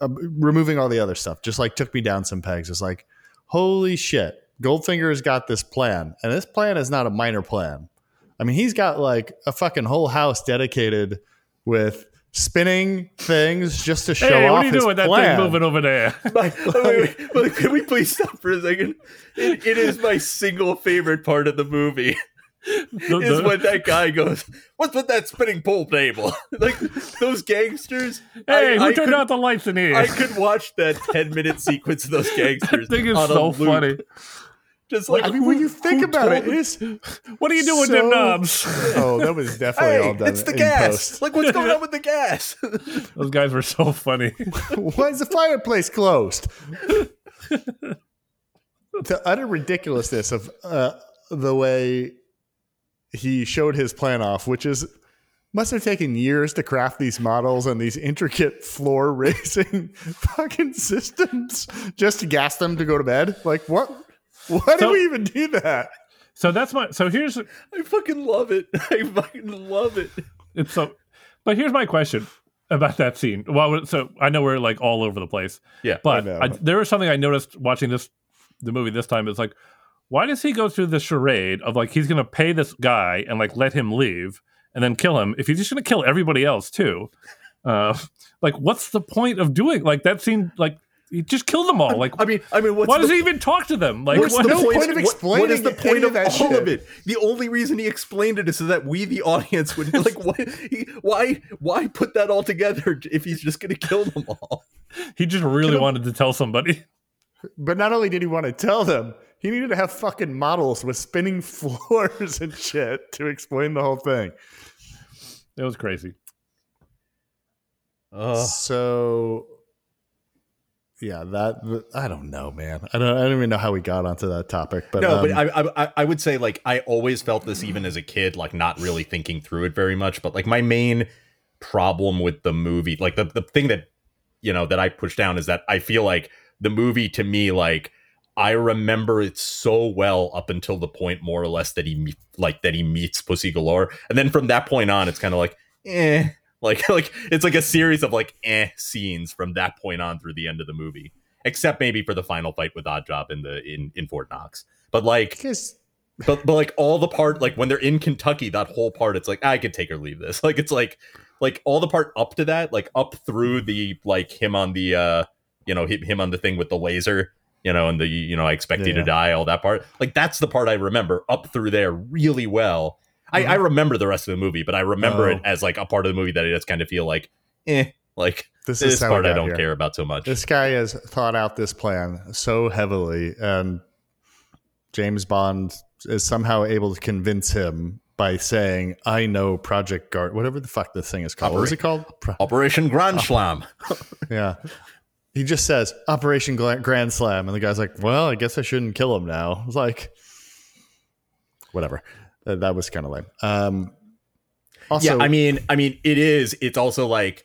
[SPEAKER 3] uh, removing all the other stuff, just like took me down some pegs. It's like, holy shit, Goldfinger's got this plan, and this plan is not a minor plan. I mean, he's got like a fucking whole house dedicated with spinning things just to show
[SPEAKER 1] Hey,
[SPEAKER 3] off
[SPEAKER 1] what are you
[SPEAKER 3] his
[SPEAKER 1] doing with that
[SPEAKER 3] plan.
[SPEAKER 1] thing moving over there?
[SPEAKER 2] My, wait, wait, wait, can we please stop for a second? It, it is my single favorite part of the movie. <laughs>
[SPEAKER 1] The-
[SPEAKER 2] is
[SPEAKER 1] the-
[SPEAKER 2] when that guy goes, "What's with that spinning pool table?" <laughs> like those gangsters.
[SPEAKER 1] hey,
[SPEAKER 2] I,
[SPEAKER 1] who
[SPEAKER 2] I
[SPEAKER 1] turned
[SPEAKER 2] could,
[SPEAKER 1] out the lights in here?
[SPEAKER 2] I could watch that ten minute sequence of those <laughs> gangsters.
[SPEAKER 1] thing is
[SPEAKER 2] on a
[SPEAKER 1] so
[SPEAKER 2] loop.
[SPEAKER 1] funny.
[SPEAKER 2] Just like
[SPEAKER 3] I mean, when you think about it, it is. <laughs>
[SPEAKER 1] What are you doing with
[SPEAKER 3] So-
[SPEAKER 1] them knobs? <laughs>
[SPEAKER 3] Oh, that was <laughs> definitely all done
[SPEAKER 2] it's the
[SPEAKER 3] in
[SPEAKER 2] gas.
[SPEAKER 3] post.
[SPEAKER 2] Like, what's going on with the gas?
[SPEAKER 1] Those guys were so funny.
[SPEAKER 3] Why is the fireplace closed? the utter ridiculousness of uh, the way he showed his plan off, which is must have taken years to craft these models and these intricate floor raising fucking systems just to gas them to go to bed. Like what? <laughs> Why
[SPEAKER 1] So-
[SPEAKER 3] do we even do that?
[SPEAKER 1] So that's my. So here's
[SPEAKER 2] I fucking love it. <laughs> I fucking love it.
[SPEAKER 1] it's so. But here's my question about that scene. Well, so I know we're like all over the place.
[SPEAKER 2] Yeah,
[SPEAKER 1] But
[SPEAKER 3] I.
[SPEAKER 1] I, there was something I noticed watching this the movie this time. It's like, why does he go through the charade of like he's going to pay this guy and like let him leave and then kill him if he's just going to kill everybody else too? Uh, <laughs> like, what's the point of doing like that? Seemed like just killed them all. Like,
[SPEAKER 2] I mean, I mean, what's
[SPEAKER 1] why
[SPEAKER 2] the,
[SPEAKER 1] does he even talk to them? Like,
[SPEAKER 2] What's
[SPEAKER 1] what,
[SPEAKER 2] the
[SPEAKER 3] no
[SPEAKER 2] point,
[SPEAKER 3] point of
[SPEAKER 2] what- what is the
[SPEAKER 3] explaining
[SPEAKER 2] point of
[SPEAKER 3] of that
[SPEAKER 2] all of it? The only reason he explained it is so that we, the audience, would like, <laughs> what? He, why? Why put that all together if he's just going to kill them all?
[SPEAKER 1] he just really wanted to tell somebody.
[SPEAKER 3] But not only did he want to tell them, he needed to have fucking models with spinning <laughs> floors and shit to explain the whole thing.
[SPEAKER 1] It was crazy.
[SPEAKER 3] So, yeah, that I don't know, man. I don't. I don't even know how we got onto that topic. But
[SPEAKER 2] no,
[SPEAKER 3] um,
[SPEAKER 2] but I, I I would say like I always felt this even as a kid, like not really thinking through it very much. But like my main problem with the movie, like the the thing that you know that I push down is that I feel like the movie to me like I remember it so well up until the point more or less that he like that he meets Pussy Galore, and then from that point on, it's kind of like eh. Like, <laughs> like it's like a series of like eh scenes from that point on through the end of the movie, except maybe for the final fight with Oddjob in the in in Fort Knox. But like, but but like all the part like when they're in Kentucky, that whole part, it's like I could take or leave this. <laughs> Like it's like like all the part up to that, like up through the like him on the uh you know him, him on the thing with the laser, you know, and the you know I expect you
[SPEAKER 3] Yeah.
[SPEAKER 2] to die, all that part. Like that's the part I remember up through there really well. I,
[SPEAKER 3] Mm-hmm.
[SPEAKER 2] I remember the rest of the movie, but I remember it
[SPEAKER 3] Oh.
[SPEAKER 2] as like a part of the movie that I just kind of feel like, eh, like
[SPEAKER 3] this
[SPEAKER 2] this part I don't
[SPEAKER 3] here.
[SPEAKER 2] care about so much.
[SPEAKER 3] This guy has thought out this plan so heavily, and James Bond is somehow able to convince him by saying, "I know Project Guard, whatever the fuck this thing is called. What is it called? Pro-
[SPEAKER 2] Operation Grand Slam. <laughs>
[SPEAKER 3] yeah." He just says Operation Grand Slam, and the guy's like, "Well, I guess I shouldn't kill him now." It's like, whatever. Uh, that was kind of lame. Um, also,
[SPEAKER 2] yeah, I mean, I mean, it is. It's also like,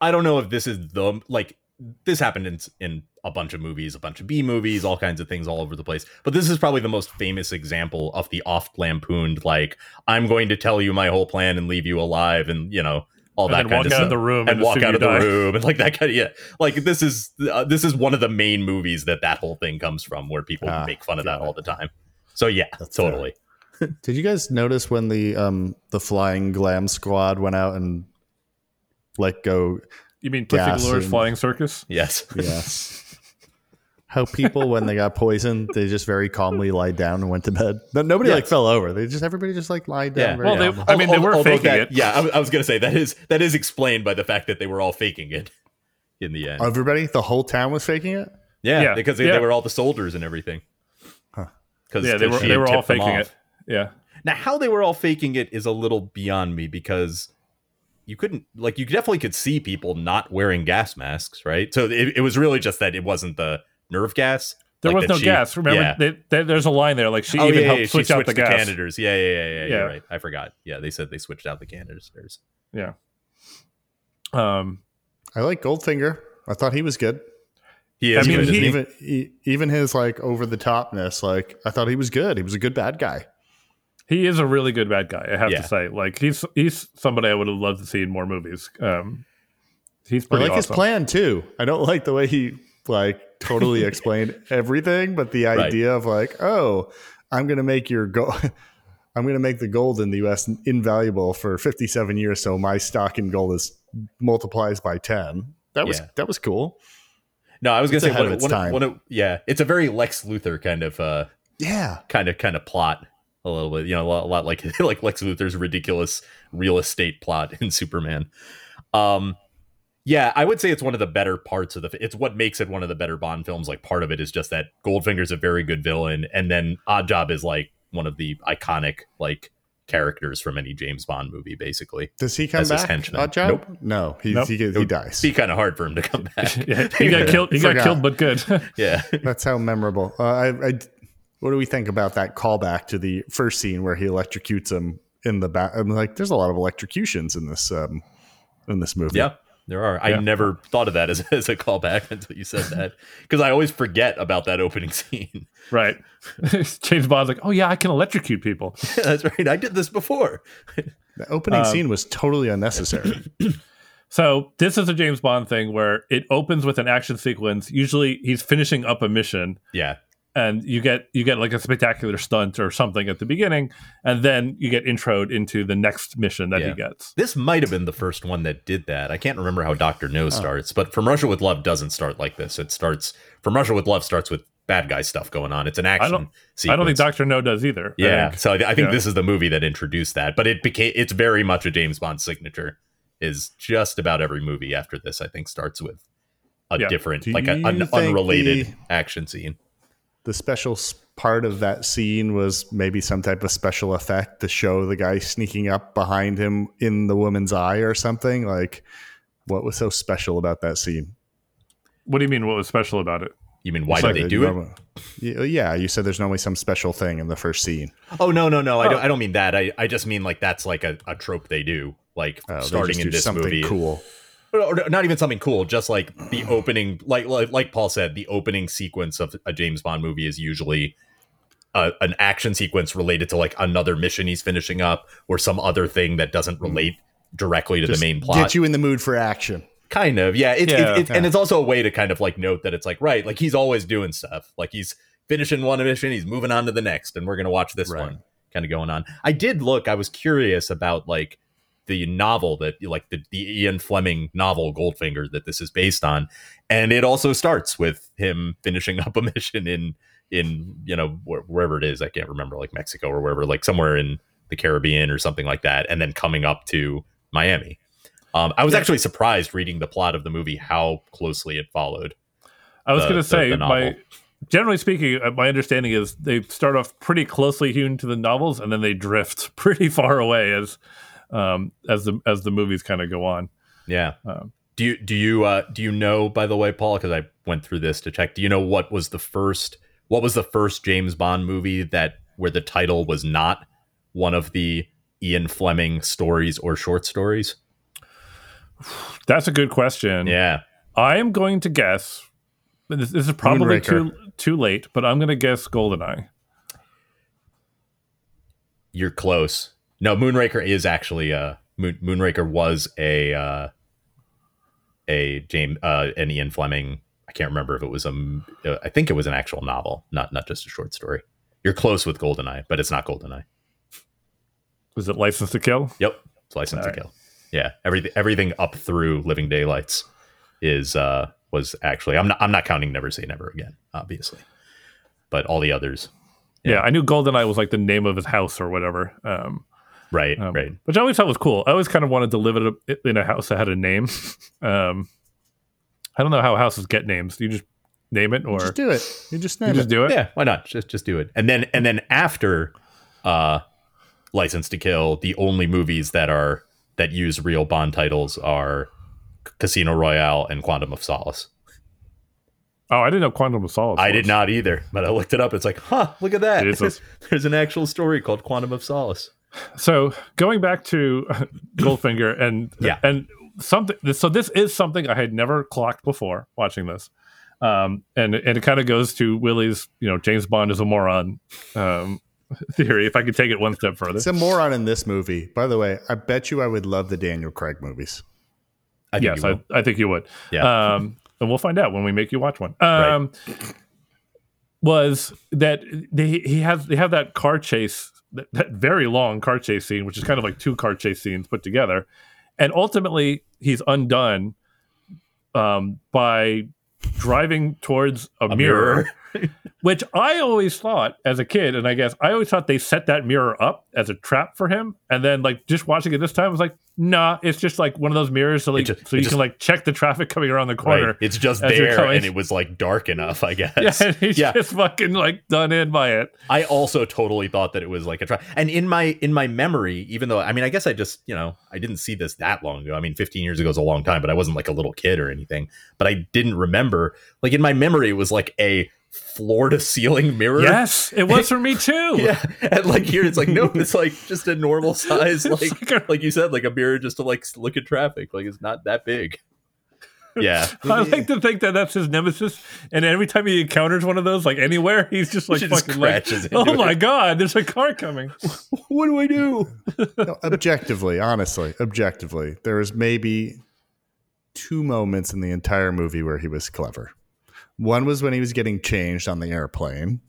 [SPEAKER 2] I don't know if this is the like this happened in in a bunch of movies, a bunch of B movies, all kinds of things all over the place. But this is probably the most famous example of the oft lampooned like, I'm going to tell you my whole plan and leave you alive, and you know all
[SPEAKER 1] And
[SPEAKER 2] that
[SPEAKER 1] then
[SPEAKER 2] kind
[SPEAKER 1] walk
[SPEAKER 2] of
[SPEAKER 1] out
[SPEAKER 2] stuff.
[SPEAKER 1] of the room
[SPEAKER 2] and
[SPEAKER 1] and
[SPEAKER 2] walk out
[SPEAKER 1] you
[SPEAKER 2] of the room and like that kind of yeah like this is uh, this is one of the main movies that that whole thing comes from where people
[SPEAKER 3] Ah,
[SPEAKER 2] make fun of that all the time so yeah
[SPEAKER 3] That's fair.
[SPEAKER 2] totally
[SPEAKER 3] did you guys notice when the um the flying glam squad went out and let go
[SPEAKER 1] You mean Pussy
[SPEAKER 3] Gas
[SPEAKER 1] Galore's flying circus?
[SPEAKER 2] yes
[SPEAKER 3] Yes. How people, when they got poisoned, they just very calmly lied down and went to bed. But nobody like fell over. They just everybody just like lied down.
[SPEAKER 2] Yeah.
[SPEAKER 3] very
[SPEAKER 1] Well, they- I mean, they were
[SPEAKER 2] Although
[SPEAKER 1] faking
[SPEAKER 2] that-
[SPEAKER 1] it.
[SPEAKER 2] Yeah, I, was- I was gonna say that is that is explained by the fact that they were all faking it <laughs> in the end.
[SPEAKER 3] everybody, the whole town was faking it.
[SPEAKER 2] yeah,
[SPEAKER 1] yeah,
[SPEAKER 2] because they,
[SPEAKER 1] yeah.
[SPEAKER 2] they were all the soldiers and everything.
[SPEAKER 3] Huh.
[SPEAKER 2] Because
[SPEAKER 1] Yeah, they were they were all faking it. Yeah.
[SPEAKER 2] Now, how they were all faking it is a little beyond me because you couldn't like you definitely could see people not wearing gas masks, right? So it, it was really just that it wasn't the nerve gas.
[SPEAKER 1] There
[SPEAKER 2] like
[SPEAKER 1] was no
[SPEAKER 2] she-
[SPEAKER 1] gas. Remember,
[SPEAKER 2] Yeah.
[SPEAKER 1] they, they- there's a line there. Like she
[SPEAKER 2] oh
[SPEAKER 1] even
[SPEAKER 2] yeah,
[SPEAKER 1] helped
[SPEAKER 2] yeah,
[SPEAKER 1] switch out
[SPEAKER 2] switched
[SPEAKER 1] the gas.
[SPEAKER 2] canisters. Yeah, yeah, yeah, yeah,
[SPEAKER 1] Yeah.
[SPEAKER 2] You're right. I forgot. Yeah, they said they switched out the canisters.
[SPEAKER 1] Yeah. Um.
[SPEAKER 3] I like Goldfinger. I thought he was good.
[SPEAKER 2] He
[SPEAKER 1] I
[SPEAKER 2] is
[SPEAKER 1] mean,
[SPEAKER 2] good, isn't
[SPEAKER 1] he-
[SPEAKER 2] he?
[SPEAKER 3] even he, even his like over the topness, like I thought he was good. He was a good bad guy.
[SPEAKER 1] He is a really good bad guy. I have
[SPEAKER 2] Yeah.
[SPEAKER 1] to say. Like he's he's somebody I would have loved to see in more movies. Um. He's
[SPEAKER 3] I
[SPEAKER 1] pretty
[SPEAKER 3] like his plan too. I don't like the way he like totally <laughs> explained everything, but the
[SPEAKER 2] Right.
[SPEAKER 3] idea of like, oh, I'm gonna make your gold. <laughs> I'm going to make the gold in the U.S. invaluable for 57 years, so my stock in gold is multiplies by 10. That was
[SPEAKER 2] Yeah.
[SPEAKER 3] that was cool.
[SPEAKER 2] No, I was gonna say
[SPEAKER 3] ahead
[SPEAKER 2] one,
[SPEAKER 3] of its
[SPEAKER 2] one,
[SPEAKER 3] time.
[SPEAKER 2] one of- yeah, it's a very Lex Luthor kind of uh
[SPEAKER 3] Yeah,
[SPEAKER 2] kind of kind of plot a little bit, you know, a lot, a lot like <laughs> like Lex Luthor's ridiculous real estate plot in Superman. Um, yeah, I would say it's one of the better parts of the. It's what makes it one of the better Bond films. Like part of it is just that Goldfinger's a very good villain, and then Oddjob is like one of the iconic like characters from any James Bond movie, basically.
[SPEAKER 3] Does he come
[SPEAKER 2] As his
[SPEAKER 3] back?
[SPEAKER 2] henchman.
[SPEAKER 3] Oddjob?
[SPEAKER 2] Nope.
[SPEAKER 3] No, he
[SPEAKER 1] Nope.
[SPEAKER 3] he, get- he dies.
[SPEAKER 2] Be kind of hard for him to come <laughs> back.
[SPEAKER 1] Yeah, he got killed. He <laughs> got killed, but good.
[SPEAKER 2] yeah.
[SPEAKER 3] That's how memorable. Uh, I, I, what do we think about that callback to the first scene where he electrocutes him in the back? I'm like, there's a lot of electrocutions in this um, in this movie.
[SPEAKER 2] Yeah, there are.
[SPEAKER 1] Yeah.
[SPEAKER 2] I never thought of that as, <laughs> as a callback until you said that because I always forget about that opening <laughs> scene.
[SPEAKER 1] right. <laughs> James Bond's like, oh yeah, I can electrocute people.
[SPEAKER 2] That's right. I did this before.
[SPEAKER 3] The opening
[SPEAKER 1] Um,
[SPEAKER 3] scene was totally unnecessary. <clears throat>
[SPEAKER 1] So this is a James Bond thing where it opens with an action sequence. Usually he's finishing up a mission
[SPEAKER 2] Yeah.
[SPEAKER 1] And you get you get like a spectacular stunt or something at the beginning and then you get introed into the next mission that
[SPEAKER 2] Yeah.
[SPEAKER 1] he gets.
[SPEAKER 2] This might have been the first one that did that. I can't remember how Doctor No
[SPEAKER 1] Oh.
[SPEAKER 2] starts, but From Russia with Love doesn't start like this. It starts From Russia with Love starts with bad guy stuff going on. It's an action
[SPEAKER 1] don't-
[SPEAKER 2] sequence.
[SPEAKER 1] I don't think Doctor No does either. I
[SPEAKER 2] Yeah,
[SPEAKER 1] think-
[SPEAKER 2] so I, I think
[SPEAKER 1] yeah.
[SPEAKER 2] this is the movie that introduced that, but it became it's very much a James Bond signature. Is just about every movie after this. I think starts with a
[SPEAKER 1] Yeah.
[SPEAKER 2] different,
[SPEAKER 3] Do
[SPEAKER 2] like a, an unrelated
[SPEAKER 3] the-
[SPEAKER 2] action scene.
[SPEAKER 3] The special part of that scene was maybe some type of special effect to show the guy sneaking up behind him in the woman's eye or something. Like, what was so special about that scene?
[SPEAKER 1] What do you mean? What was special about it?
[SPEAKER 2] You mean why
[SPEAKER 3] It's
[SPEAKER 2] did
[SPEAKER 3] like
[SPEAKER 2] they
[SPEAKER 3] a
[SPEAKER 2] do it?
[SPEAKER 3] normal- Y- oh, Yeah, you said there's normally some special thing in the first scene.
[SPEAKER 2] Oh no, no, no! I
[SPEAKER 1] Oh.
[SPEAKER 2] don't. I don't mean that. I, I just mean like that's like a, a trope they do, like
[SPEAKER 3] Oh,
[SPEAKER 2] starting in this
[SPEAKER 3] something
[SPEAKER 2] movie.
[SPEAKER 3] cool.
[SPEAKER 2] Or- not even something cool, just like the opening, like, like like Paul said, the opening sequence of a James Bond movie is usually a, an action sequence related to like another mission he's finishing up or some other thing that doesn't mm-hmm. relate directly to
[SPEAKER 3] Just
[SPEAKER 2] the main plot.
[SPEAKER 3] Get you in the mood for action.
[SPEAKER 2] kind of, yeah. It's
[SPEAKER 1] Yeah.
[SPEAKER 2] it's and it's also a way to kind of like note that it's like right, like he's always doing stuff. Like he's finishing one mission, he's moving on to the next, and we're gonna watch this
[SPEAKER 3] Right.
[SPEAKER 2] one kind of going on. I did look. I was curious about like the novel that like the, the Ian Fleming novel Goldfinger that this is based on, and it also starts with him finishing up a <laughs> mission in in you know where, wherever it is. I can't remember like Mexico or wherever, like somewhere in the Caribbean or something like that, and then coming up to Miami. Um, I was actually surprised reading the plot of the movie how closely it followed.
[SPEAKER 1] I was going to say my generally speaking, uh, my understanding is they start off pretty closely hewn to the novels, and then they drift <laughs> pretty far away as um, as the as the movies kind of go on.
[SPEAKER 2] Yeah.
[SPEAKER 1] Um,
[SPEAKER 2] Do you do you uh, do you know by the way, Paul? Because I went through this to check. Do you know what was the first what was the first James Bond movie that where the title was not one of the Ian Fleming stories or short stories?
[SPEAKER 1] That's a good question.
[SPEAKER 2] Yeah.
[SPEAKER 1] I am going to guess. This, this is probably too too late, but I'm going to guess Goldeneye.
[SPEAKER 2] You're close. No, Moonraker is actually uh Moon, Moonraker was a uh a James uh an Ian Fleming. I can't remember if it was a uh, think it was an actual novel, not not just a short story. You're close with Goldeneye, but it's not Goldeneye.
[SPEAKER 1] Was it License to Kill?
[SPEAKER 2] Yep, it's License
[SPEAKER 1] All
[SPEAKER 2] to Kill. Yeah, everything everything up through Living Daylights is uh was actually I'm not I'm not counting Never Say Never Again, obviously, but all the others.
[SPEAKER 1] Yeah.
[SPEAKER 2] Yeah.
[SPEAKER 1] I knew Goldeneye was like the name of his house or whatever. Um,
[SPEAKER 2] Right,
[SPEAKER 1] um,
[SPEAKER 2] right.
[SPEAKER 1] Which I always thought was cool. I always kind of wanted to live in a, in a house that had a name. <laughs> Um, I don't know how houses get names. Do You just name it, or
[SPEAKER 3] Just do it. You just
[SPEAKER 1] you
[SPEAKER 3] name
[SPEAKER 1] just
[SPEAKER 3] it.
[SPEAKER 1] do it.
[SPEAKER 2] Yeah, why not? Just just do it. And then and then after uh License to Kill, the only movies that are that use real Bond titles are Casino Royale and Quantum of Solace.
[SPEAKER 1] Oh, I didn't know Quantum of Solace.
[SPEAKER 2] I
[SPEAKER 1] was.
[SPEAKER 2] did not either, but I looked it up. It's like, huh, look at that.
[SPEAKER 1] Jesus. <laughs>
[SPEAKER 2] There's an actual story called Quantum of Solace.
[SPEAKER 1] So going back to <laughs> Goldfinger and
[SPEAKER 2] Yeah.
[SPEAKER 1] and something. So this is something I had never clocked before watching this, um, and and it kind of goes to Willie's you know James Bond is a moron um, <laughs> theory. If I could take it one step further,
[SPEAKER 3] It's a moron in this movie. By the way, I bet you I would love the Daniel Craig movies.
[SPEAKER 2] I think
[SPEAKER 1] yes,
[SPEAKER 2] you.
[SPEAKER 1] I, I think you would.
[SPEAKER 2] Yeah.
[SPEAKER 1] Um, and we'll find out when we make you watch one. Um, Was that they, he has they have that car chase that, that very long car chase scene, which is kind of like two car chase scenes put together, and ultimately he's undone um, by driving towards a,
[SPEAKER 2] A
[SPEAKER 1] mirror, <laughs> which I always thought as a kid, and I guess I always thought they set that mirror up as a trap for him, and then like just watching it this time, I was like, nah, it's just like one of those mirrors, so like
[SPEAKER 2] just-
[SPEAKER 1] so you
[SPEAKER 2] just-
[SPEAKER 1] can like check the traffic coming around the corner.
[SPEAKER 2] Right. It's just there, and it was like dark enough, I guess. <laughs>
[SPEAKER 1] Yeah, and he's
[SPEAKER 2] Yeah.
[SPEAKER 1] just fucking like done in by it.
[SPEAKER 2] I also totally thought that it was like a try. And in my in my memory, even though I mean, I guess I just you know I didn't see this that long ago. I mean, 15 years ago is a long time, but I wasn't like a little kid or anything. But I didn't remember. Like in my memory, it was like a floor to ceiling mirror.
[SPEAKER 1] Yes, it was for me too. <laughs>
[SPEAKER 2] Yeah, and like here, it's like nope, it's like just a normal <laughs> size, like
[SPEAKER 1] like a-
[SPEAKER 2] like you said, like a mirror just to like look at traffic. Like it's not that big. <laughs> Yeah,
[SPEAKER 1] I like to think that that's his nemesis, and every time he encounters one of those, like anywhere, he's just like
[SPEAKER 2] He just
[SPEAKER 1] fucking like, "Oh
[SPEAKER 2] into
[SPEAKER 1] my
[SPEAKER 2] it."
[SPEAKER 1] god, there's a car coming."
[SPEAKER 2] what do I do?
[SPEAKER 3] No, objectively, honestly, objectively, there was maybe two moments in the entire movie where he was clever. One was when he was getting changed on the airplane,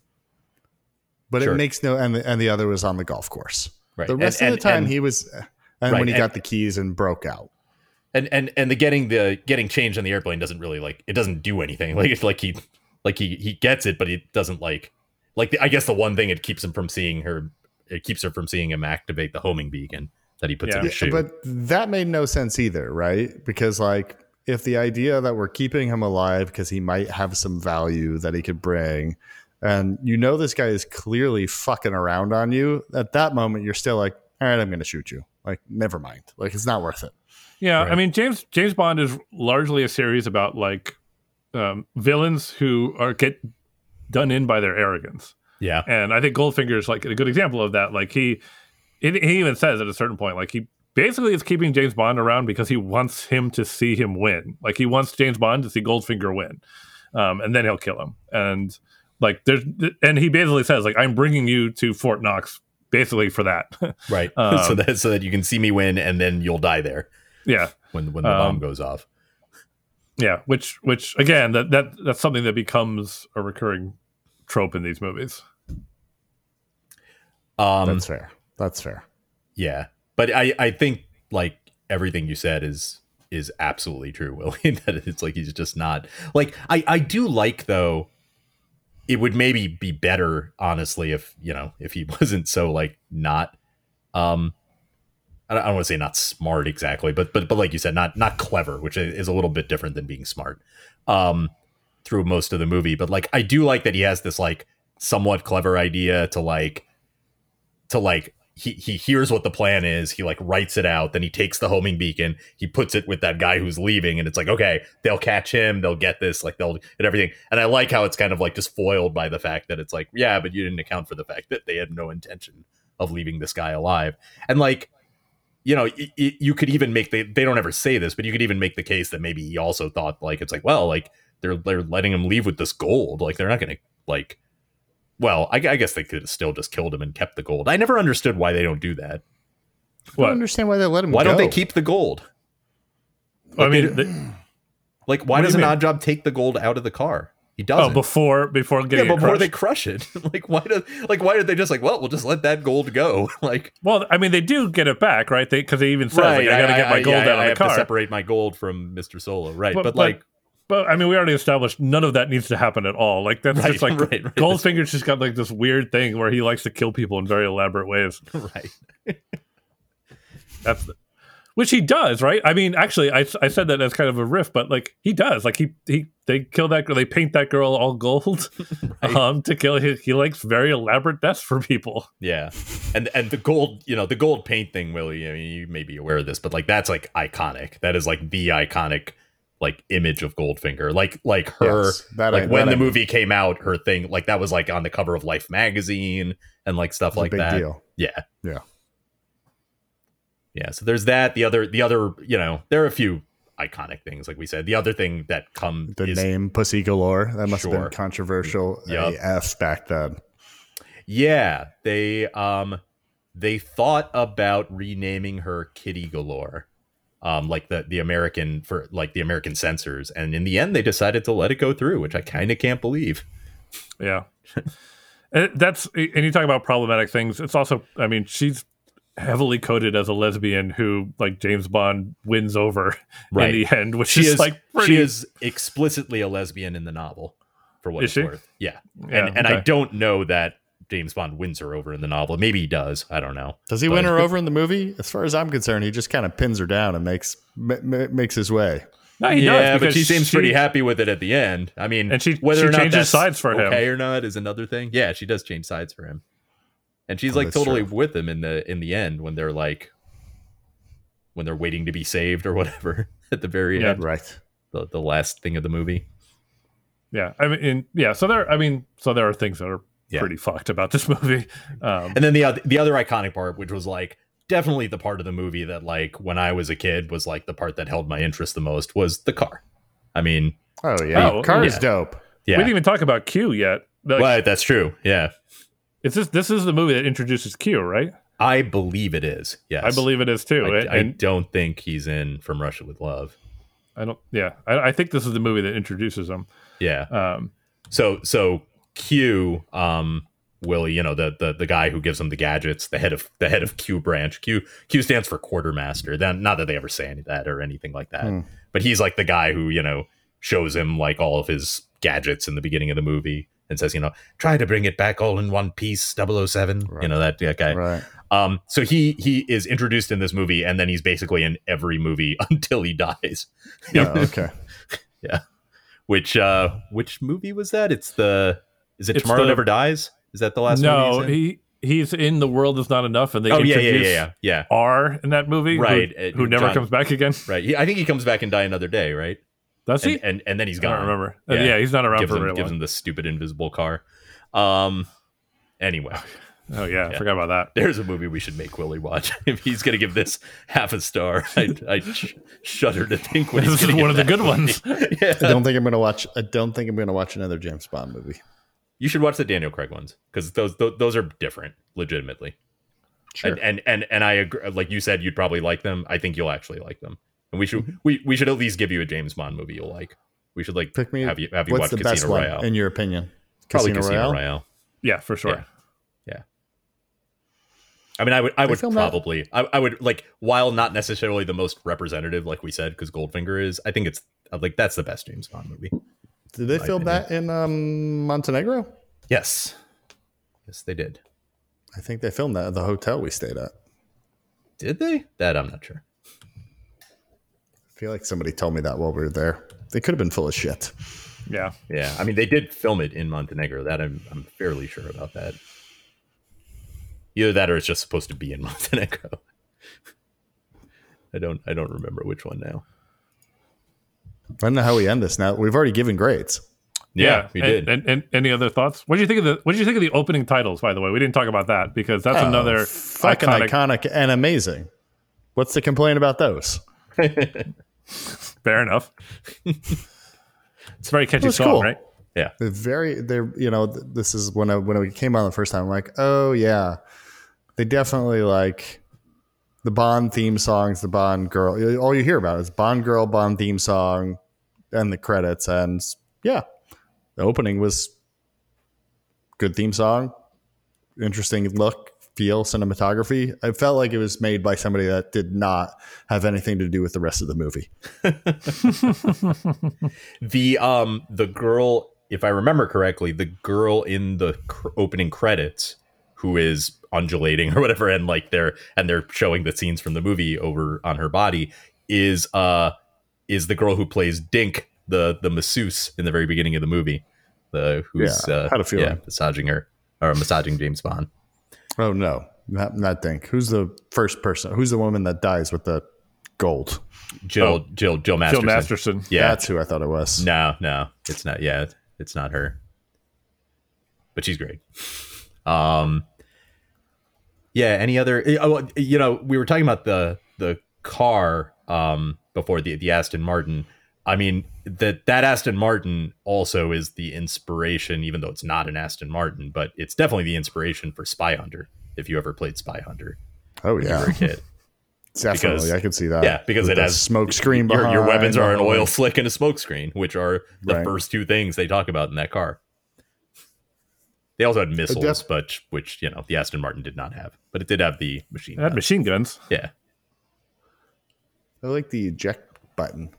[SPEAKER 3] but
[SPEAKER 2] Sure.
[SPEAKER 3] it makes no, and the, and the other was on the golf course.
[SPEAKER 2] Right.
[SPEAKER 3] The rest
[SPEAKER 2] and-
[SPEAKER 3] of the time,
[SPEAKER 2] and-
[SPEAKER 3] he was, and
[SPEAKER 2] Right,
[SPEAKER 3] when he
[SPEAKER 2] and-
[SPEAKER 3] got the keys and broke out.
[SPEAKER 2] and and and the getting the getting changed on the airplane doesn't really like it doesn't do anything <laughs> like it's like he like he he gets it but he doesn't like like the, i guess the one thing it keeps him from seeing her it keeps her from seeing him activate the homing beacon that he puts
[SPEAKER 1] Yeah.
[SPEAKER 2] in his shoe
[SPEAKER 3] But that made no sense either, right? Because like if the idea that we're keeping him alive because he might have some value that he could bring, and you know this guy is clearly fucking around on you, at that moment you're still like, all right, I'm going to shoot you. Like, never mind. Like, it's not worth it.
[SPEAKER 1] Yeah, I mean James James Bond is largely a series about like um, villains who are get done in by their arrogance,
[SPEAKER 2] yeah
[SPEAKER 1] and I think Goldfinger is like a good example of that. Like he, he he even says at a certain point, like he basically is keeping James Bond around because he wants him to see him win. Like he wants James Bond to see Goldfinger win, um, and then he'll kill him. And like there's and he basically says like I'm bringing you to Fort Knox basically for that. <laughs>
[SPEAKER 2] right <laughs>
[SPEAKER 1] Um,
[SPEAKER 2] so that so that you can see me win and then you'll die there
[SPEAKER 1] yeah.
[SPEAKER 2] when when the
[SPEAKER 1] Um,
[SPEAKER 2] bomb goes off
[SPEAKER 1] Yeah, which which again that that that's something that becomes a recurring trope in these movies.
[SPEAKER 2] um
[SPEAKER 3] That's fair. That's fair.
[SPEAKER 2] Yeah, but I I think like everything you said is is absolutely true, <laughs> Willie. that it's like he's just not like I I do like though. It would maybe be better, honestly, if you know if he <laughs> wasn't so like not um. I don't, I don't want to say not smart exactly, but but but like you said, not not clever, which is a little bit different than being smart. Um, through most of the movie, but like I do like that he has this like somewhat clever idea to like to like he he hears what the plan is he like writes it out then he takes the homing beacon he puts it with that guy who's leaving and it's like okay they'll catch him they'll get this like they'll and everything. And i like how it's kind of like just foiled by the fact that it's like yeah but you didn't account for the fact that they had no intention of leaving this guy alive. And like you know y- y- you could even make the they don't ever say this but you could even make the case that maybe he also thought like it's like well like they're they're letting him leave with this gold like they're not gonna like well, I, I guess they could have still just killed him and kept the gold. I never understood why they don't do that.
[SPEAKER 3] I don't understand why they let him go.
[SPEAKER 2] Why don't they keep the gold?
[SPEAKER 1] I
[SPEAKER 2] they-
[SPEAKER 1] mean, the,
[SPEAKER 2] Like, why
[SPEAKER 1] What do
[SPEAKER 2] does
[SPEAKER 1] you
[SPEAKER 2] an
[SPEAKER 1] mean?
[SPEAKER 2] Oddjob take the gold out of the car? He
[SPEAKER 1] oh,
[SPEAKER 2] doesn't.
[SPEAKER 1] before before getting it
[SPEAKER 2] before they crush it. <laughs> like, why do like why did they just like? Well, we'll just let that gold go. <laughs> like,
[SPEAKER 1] Well, I mean, they do get it back, right? They because they even says like, I got to get my gold
[SPEAKER 2] yeah,
[SPEAKER 1] out
[SPEAKER 2] I
[SPEAKER 1] of the
[SPEAKER 2] have to
[SPEAKER 1] car.
[SPEAKER 2] separate my gold from Mister Solo, right?
[SPEAKER 1] But-
[SPEAKER 2] But,
[SPEAKER 1] but-
[SPEAKER 2] like,
[SPEAKER 1] But I mean, we already established none of that needs to happen at all. Like that's
[SPEAKER 2] Right,
[SPEAKER 1] just <laughs> like
[SPEAKER 2] right, right.
[SPEAKER 1] Goldfinger's just got like this weird thing where he likes to kill people in very elaborate ways. <laughs>
[SPEAKER 2] right? <laughs>
[SPEAKER 1] That's the, which he does, right? I mean, actually, I, I said that as kind of a riff, but like he does. Like he he they kill that girl, they paint that girl all gold,
[SPEAKER 2] Right.
[SPEAKER 1] um, to kill. He, he likes very elaborate deaths for people.
[SPEAKER 2] Yeah, and and the gold, you know, the gold paint thing, Willie. I mean, you may be aware of this, but like that's like iconic. That is like the iconic like image of Goldfinger. Like like her,
[SPEAKER 3] Yes, that
[SPEAKER 2] like
[SPEAKER 3] I-
[SPEAKER 2] when
[SPEAKER 3] that
[SPEAKER 2] the
[SPEAKER 3] I-
[SPEAKER 2] movie came out, her thing like that was like on the cover of Life magazine and like stuff like that.
[SPEAKER 3] deal.
[SPEAKER 2] Yeah,
[SPEAKER 3] Yeah.
[SPEAKER 2] yeah. So there's that. The other, the other, you know, there are a few iconic things, like we said. The other thing that come
[SPEAKER 3] The
[SPEAKER 2] is
[SPEAKER 3] name Pussy Galore. That must have been controversial
[SPEAKER 2] Yup.
[SPEAKER 3] AF back then.
[SPEAKER 2] Yeah, they um they thought about renaming her Kitty Galore. Um like the the American for like the American censors and in the end they decided to let it go through, which I kind of can't believe.
[SPEAKER 1] Yeah. And that's and you talk about problematic things. It's also, I mean, she's heavily coded as a lesbian who like James Bond wins over
[SPEAKER 2] Right.
[SPEAKER 1] in the end, which
[SPEAKER 2] She
[SPEAKER 1] is,
[SPEAKER 2] is
[SPEAKER 1] like pretty.
[SPEAKER 2] she is explicitly a lesbian in the novel. for what
[SPEAKER 1] Is
[SPEAKER 2] it's
[SPEAKER 1] she?
[SPEAKER 2] worth. Yeah,
[SPEAKER 1] Yeah,
[SPEAKER 2] and and I don't know that James Bond wins her over in the novel. Maybe he does. I don't know.
[SPEAKER 3] Does he
[SPEAKER 2] But-
[SPEAKER 3] win her over in the movie? As far as I'm concerned, he just kind of pins her down and makes ma- ma- makes his way.
[SPEAKER 1] No, he
[SPEAKER 2] yeah,
[SPEAKER 1] does
[SPEAKER 2] but she seems pretty happy with it at the end. I mean,
[SPEAKER 1] And she-
[SPEAKER 2] whether
[SPEAKER 1] she
[SPEAKER 2] or not
[SPEAKER 1] she
[SPEAKER 2] changes
[SPEAKER 1] sides for him.
[SPEAKER 2] okay or not is another thing. Yeah, she does change sides for him, and she's
[SPEAKER 3] Oh,
[SPEAKER 2] like totally
[SPEAKER 3] true.
[SPEAKER 2] with him in the in the end when they're like when they're waiting to be saved or whatever <laughs> at the very
[SPEAKER 1] Yeah.
[SPEAKER 2] end,
[SPEAKER 3] Right.
[SPEAKER 2] the, the last thing of the movie.
[SPEAKER 1] Yeah, I mean, yeah. So there, I mean, so there are things that are
[SPEAKER 2] Yeah.
[SPEAKER 1] pretty fucked about this <laughs> movie. Um,
[SPEAKER 2] And then the other the other iconic part, which was like definitely the part of the movie that like when I was a kid was like the part that held my interest the most was the car. I mean,
[SPEAKER 3] Oh yeah,
[SPEAKER 1] Oh,
[SPEAKER 3] car is
[SPEAKER 2] yeah.
[SPEAKER 3] dope.
[SPEAKER 2] yeah,
[SPEAKER 1] We didn't even talk about Q yet. Like,
[SPEAKER 2] but that's true. Yeah,
[SPEAKER 1] It's this. This is the movie that introduces Q, right?
[SPEAKER 2] I believe it is. Yes,
[SPEAKER 1] I believe it is too.
[SPEAKER 2] I,
[SPEAKER 1] and,
[SPEAKER 2] I don't think he's in From Russia with Love.
[SPEAKER 1] I don't. Yeah, I, I think this is the movie that introduces him.
[SPEAKER 2] Yeah.
[SPEAKER 1] Um,
[SPEAKER 2] So so Q, um, Willie, you know the the the guy who gives him the gadgets, the head of the head of Q branch. Q Q stands for quartermaster. Then not that they ever say any of that or anything like that,
[SPEAKER 3] Hmm.
[SPEAKER 2] but he's like the guy who you know shows him like all of his gadgets in the beginning of the movie and says, you know, try to bring it back all in one piece, 007. You know that, that guy.
[SPEAKER 3] Right.
[SPEAKER 2] Um, so he he is introduced in this movie, and then he's basically in every movie <laughs> until he dies.
[SPEAKER 3] Yeah. okay. <laughs> Yeah.
[SPEAKER 2] Which uh which movie was that? It's the is it
[SPEAKER 1] It's
[SPEAKER 2] Tomorrow
[SPEAKER 1] the-
[SPEAKER 2] Never Dies? Is that the last
[SPEAKER 1] no,
[SPEAKER 2] movie? he's in?
[SPEAKER 1] he he's in the world is not enough, and they
[SPEAKER 2] oh yeah, yeah, yeah, yeah, yeah.
[SPEAKER 1] R in that movie,
[SPEAKER 2] Right,
[SPEAKER 1] Who,
[SPEAKER 2] uh,
[SPEAKER 1] never
[SPEAKER 2] John-
[SPEAKER 1] comes back again.
[SPEAKER 2] Right. He, I think he comes back and die another day, right?
[SPEAKER 1] Does he?
[SPEAKER 2] And, and and then he's
[SPEAKER 1] I
[SPEAKER 2] gone.
[SPEAKER 1] don't remember. Uh,
[SPEAKER 2] Yeah.
[SPEAKER 1] Yeah, he's not around
[SPEAKER 2] Gives
[SPEAKER 1] for
[SPEAKER 2] him
[SPEAKER 1] very
[SPEAKER 2] gives
[SPEAKER 1] long.
[SPEAKER 2] him the stupid invisible car. Um. Anyway, <laughs>
[SPEAKER 1] oh yeah, I
[SPEAKER 2] Yeah.
[SPEAKER 1] forgot about that.
[SPEAKER 2] there's a movie we should make Willie watch. <laughs> if he's gonna give this half a star, <laughs> I I sh- shudder to think what he's
[SPEAKER 1] This is
[SPEAKER 2] gonna
[SPEAKER 1] one of the
[SPEAKER 2] that
[SPEAKER 1] good ones.
[SPEAKER 2] yeah.
[SPEAKER 3] I don't think I'm gonna watch. I don't think I'm gonna watch another James Bond movie.
[SPEAKER 2] You should watch the Daniel Craig ones because those, those those are different, legitimately.
[SPEAKER 3] Sure.
[SPEAKER 2] And, and and and I agree. Like you said, you'd probably like them. I think you'll actually like them. And we should mm-hmm. we, we should at least give you a James Bond movie you'll like. We should like
[SPEAKER 3] Pick me.
[SPEAKER 2] have you have you
[SPEAKER 3] what's
[SPEAKER 2] watch
[SPEAKER 3] the
[SPEAKER 2] Casino
[SPEAKER 3] best
[SPEAKER 2] Royale.
[SPEAKER 3] one in your opinion?
[SPEAKER 2] probably
[SPEAKER 3] Casino,
[SPEAKER 2] Casino
[SPEAKER 3] Royale.
[SPEAKER 2] Royale.
[SPEAKER 1] Yeah, for sure.
[SPEAKER 2] Yeah. I mean, I would I would
[SPEAKER 3] filmed that?
[SPEAKER 2] probably I, I would like while not necessarily the most representative, like we said, because Goldfinger is. I think it's like that's the best James Bond movie.
[SPEAKER 3] Did they
[SPEAKER 2] My
[SPEAKER 3] film that in um, Montenegro?
[SPEAKER 2] Yes, yes, they did.
[SPEAKER 3] I think they filmed that at the hotel we stayed at.
[SPEAKER 2] Did they? That I'm not sure.
[SPEAKER 3] I feel like somebody told me that while we were there. They could have been full of shit.
[SPEAKER 1] Yeah.
[SPEAKER 2] Yeah, I mean, they did film it in Montenegro. That I'm I'm fairly sure about that. Either that, or it's just supposed to be in <laughs> Montenegro. I don't I don't remember which one now.
[SPEAKER 3] I don't know how we end this now. We've already given grades.
[SPEAKER 2] Yeah, we
[SPEAKER 1] and,
[SPEAKER 2] did.
[SPEAKER 1] And, and any other thoughts? What do you think of the What did you think of the opening titles? By the way, we didn't talk about that because that's
[SPEAKER 3] Oh,
[SPEAKER 1] another
[SPEAKER 3] fucking
[SPEAKER 1] iconic.
[SPEAKER 3] iconic. and amazing. What's the complaint about those? <laughs>
[SPEAKER 1] Fair enough. <laughs> it's a very catchy
[SPEAKER 3] That's
[SPEAKER 1] song,
[SPEAKER 3] cool.
[SPEAKER 1] right?
[SPEAKER 2] yeah,
[SPEAKER 3] They're very they're you know this is when I when it came on the first time I'm like oh yeah they definitely like the Bond theme songs the Bond girl all you hear about is Bond girl Bond theme song and the credits and yeah the opening was good theme song interesting look feel cinematography. I felt like it was made by somebody that did not have anything to do with the rest of the movie. <laughs>
[SPEAKER 2] The um the girl, if I remember correctly, the girl in the cr- opening credits who is undulating <laughs> or whatever, and like they're and they're showing the scenes from the movie over on her body is uh is the girl who plays Dink, the the masseuse in the very beginning of the movie, the who's
[SPEAKER 3] Yeah,
[SPEAKER 2] uh,
[SPEAKER 3] had a feeling.
[SPEAKER 2] yeah, massaging her or massaging James Bond.
[SPEAKER 3] Oh no, not not Dink. Who's the first person? Who's the woman that dies with the gold?
[SPEAKER 2] Jill,
[SPEAKER 1] Oh.
[SPEAKER 2] Jill, Jill Masterson.
[SPEAKER 1] Jill Masterson.
[SPEAKER 2] Yeah,
[SPEAKER 3] That's who I thought it was.
[SPEAKER 2] No, no, it's not. Yeah, it's not her. But she's great. Um, yeah. Any other? eh, Oh, you know, we were talking about the the car um before the the Aston Martin. I mean that that Aston Martin also is the inspiration, even though it's not an Aston Martin, but it's definitely the inspiration for Spy Hunter. If you ever played Spy Hunter
[SPEAKER 3] Oh yeah,
[SPEAKER 2] were a kid, <laughs>
[SPEAKER 3] definitely.
[SPEAKER 2] because-
[SPEAKER 3] I can see that.
[SPEAKER 2] yeah, because
[SPEAKER 3] With
[SPEAKER 2] it has
[SPEAKER 3] smoke screen.
[SPEAKER 2] Your, your weapons are an oil slick and a smoke screen, which are the
[SPEAKER 3] Right.
[SPEAKER 2] first two things they talk about in that car. They also had missiles,
[SPEAKER 3] def-
[SPEAKER 2] but which you know the Aston Martin did not have, but it did have the machine.
[SPEAKER 1] It had
[SPEAKER 2] gun.
[SPEAKER 1] machine guns.
[SPEAKER 2] Yeah,
[SPEAKER 3] I like the eject button.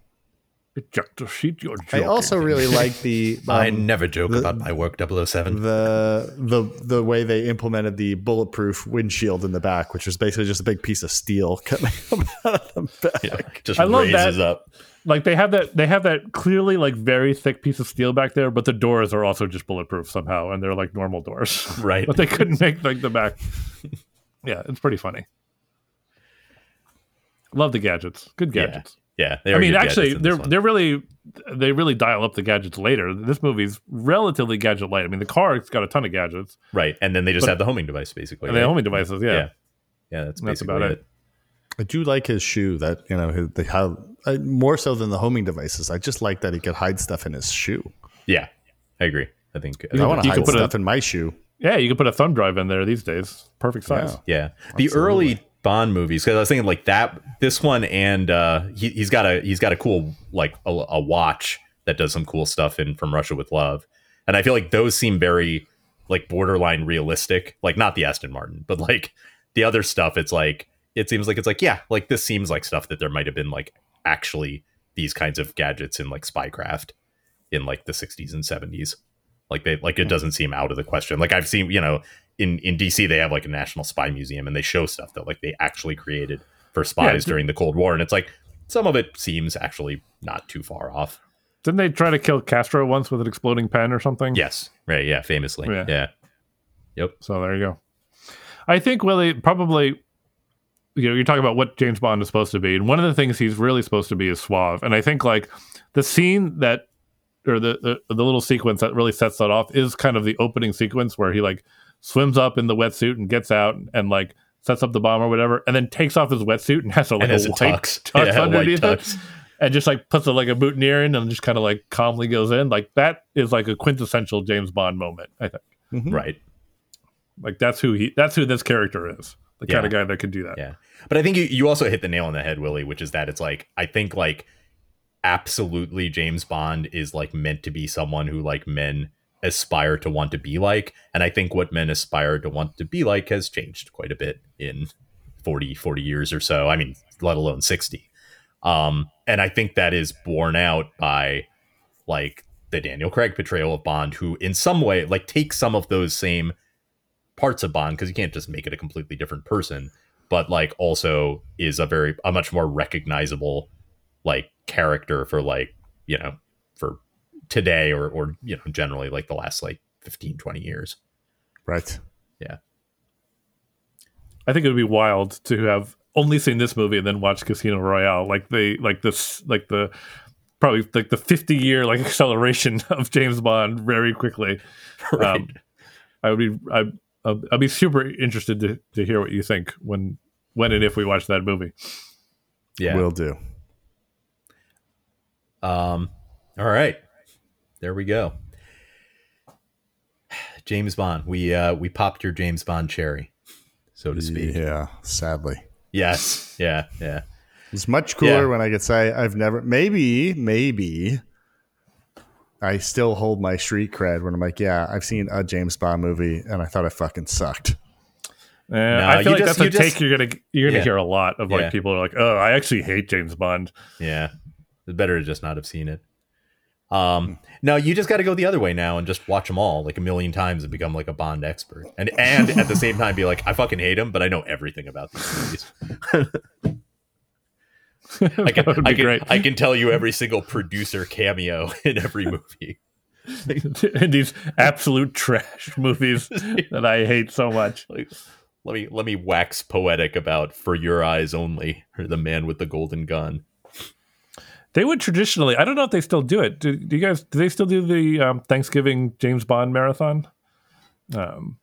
[SPEAKER 1] Ejector seat, you're
[SPEAKER 3] I also really <laughs> like the
[SPEAKER 2] I
[SPEAKER 3] um,
[SPEAKER 2] never joke
[SPEAKER 3] the-
[SPEAKER 2] about my work 007.
[SPEAKER 3] the the the way they implemented the bulletproof windshield in the back, which was basically just a big piece of steel coming <laughs> out of the back.
[SPEAKER 2] Yeah, just
[SPEAKER 1] I love
[SPEAKER 2] raises
[SPEAKER 1] that.
[SPEAKER 2] up.
[SPEAKER 1] Like they have that they have that clearly like very thick piece of steel back there, but the doors are also just bulletproof somehow, and they're like normal doors. <laughs>
[SPEAKER 2] Right.
[SPEAKER 1] but they couldn't make like the back. yeah, it's pretty funny. Love the gadgets. Good gadgets.
[SPEAKER 2] Yeah. they
[SPEAKER 1] I mean, actually, they're they're really they really dial up the gadgets later. This movie's relatively gadget light. I mean, the car's got a ton of gadgets
[SPEAKER 2] right. And then they just
[SPEAKER 1] But-
[SPEAKER 2] have the homing device basically.
[SPEAKER 1] and the homing devices. Yeah,
[SPEAKER 2] Yeah. Yeah, that's
[SPEAKER 1] That's about
[SPEAKER 2] it.
[SPEAKER 1] it.
[SPEAKER 3] I do like his shoe. That you know, his, the, how uh, more so than the homing devices. I just like that he could hide stuff in his shoe.
[SPEAKER 2] Yeah. I agree. I think
[SPEAKER 3] I want to
[SPEAKER 1] you could
[SPEAKER 3] hide
[SPEAKER 1] put a-
[SPEAKER 3] stuff in my shoe.
[SPEAKER 1] yeah. You can put a thumb drive in there these days. Perfect size.
[SPEAKER 3] Yeah.
[SPEAKER 2] Yeah, the early Bond movies because I was thinking like that. This one and uh, he, he's got a he's got a cool like a, a watch that does some cool stuff in From Russia with Love, and I feel like those seem very like borderline realistic. Like not the Aston Martin, but like the other stuff. It's like it seems like it's like yeah, like this seems like stuff that there might have been like actually these kinds of gadgets in like spycraft in like the 60s and 70s. Like they like it hmm. doesn't seem out of the question. Like I've seen, you know, in in DC they have like a national spy museum and they show stuff that like they actually created for spies
[SPEAKER 1] Yeah.
[SPEAKER 2] during the Cold War and it's like some of it seems actually not too far off.
[SPEAKER 1] Didn't they try to kill Castro once with an exploding pen or something?
[SPEAKER 2] Yes. Right, yeah, famously.
[SPEAKER 1] Yeah.
[SPEAKER 2] Yeah. Yep.
[SPEAKER 1] So there you go. I think Willie probably, you know, you're talking about what James Bond is supposed to be, and one of the things he's really supposed to be is suave. And I think like the scene that, or the the, the little sequence that really sets that off is kind of the opening sequence where he like swims up in the wetsuit and gets out and like sets up the bomb or whatever, and then takes off his wetsuit and has a like
[SPEAKER 2] and
[SPEAKER 1] a
[SPEAKER 2] as
[SPEAKER 1] white
[SPEAKER 2] it tucks,
[SPEAKER 1] tux
[SPEAKER 2] yeah, white
[SPEAKER 1] underneath it and just like puts it like a boutonniere in and just kind of like calmly goes in. Like that is like a quintessential James Bond moment. I think. Mm-hmm.
[SPEAKER 2] Right.
[SPEAKER 1] Like that's who he that's who this character is. The kind
[SPEAKER 2] Yeah.
[SPEAKER 1] of guy that could do that.
[SPEAKER 2] Yeah. But I think you, you also hit the nail on the head, Willie, which is that it's like I think like absolutely James Bond is like meant to be someone who like men aspire to want to be like. And I think what men aspire to want to be like has changed quite a bit in 40, 40 years or so. I mean, let alone 60. Um, and I think that is borne out by like the Daniel Craig portrayal of Bond, who in some way like takes some of those same parts of Bond because you can't just make it a completely different person, but like also is a very a much more recognizable like character for like you know for today or or you know generally like the last like 15 20 years
[SPEAKER 3] Right.
[SPEAKER 1] Yeah i think it would be wild to have only seen this movie and then watch Casino Royale. Like they like this like the probably like the 50 year like acceleration <laughs> of James Bond very quickly. <laughs>
[SPEAKER 2] right
[SPEAKER 1] Um, I would be I I'd, I'd be super interested to, to hear what you think when when and if we watch that movie.
[SPEAKER 2] yeah
[SPEAKER 3] Will do.
[SPEAKER 2] um all right there we go James Bond we uh we popped your James Bond cherry so to speak
[SPEAKER 3] Yeah, sadly.
[SPEAKER 2] yes yeah yeah
[SPEAKER 3] It's much cooler
[SPEAKER 2] Yeah.
[SPEAKER 3] when I could say I've never maybe, maybe I still hold my street cred when I'm like, yeah, I've seen a James Bond movie and I thought it fucking sucked.
[SPEAKER 1] Uh, I
[SPEAKER 2] you
[SPEAKER 1] feel like
[SPEAKER 2] just-
[SPEAKER 1] that's a
[SPEAKER 2] you just-
[SPEAKER 1] take you're gonna you're gonna
[SPEAKER 2] Yeah.
[SPEAKER 1] hear a lot of like
[SPEAKER 2] Yeah.
[SPEAKER 1] people are like, oh, I actually hate James Bond.
[SPEAKER 2] Yeah. It's better to just not have seen it. Um, no, you just got to go the other way now and just watch them all like a million times and become like a Bond expert, and and at the same time be like, I fucking hate him, but I know everything about these movies. <laughs> <laughs> <laughs> I
[SPEAKER 1] that
[SPEAKER 2] can,
[SPEAKER 1] would be
[SPEAKER 2] I can,
[SPEAKER 1] great.
[SPEAKER 2] I can tell you every single producer cameo <laughs> in every movie.
[SPEAKER 1] in <laughs> these absolute trash movies that I hate so much.
[SPEAKER 2] Like, let me let me wax poetic about "For Your Eyes Only" or "The Man with the Golden Gun."
[SPEAKER 1] They would traditionally. I don't know if they still do it. Do, do you guys? Do they still do the um, Thanksgiving James Bond marathon? Um,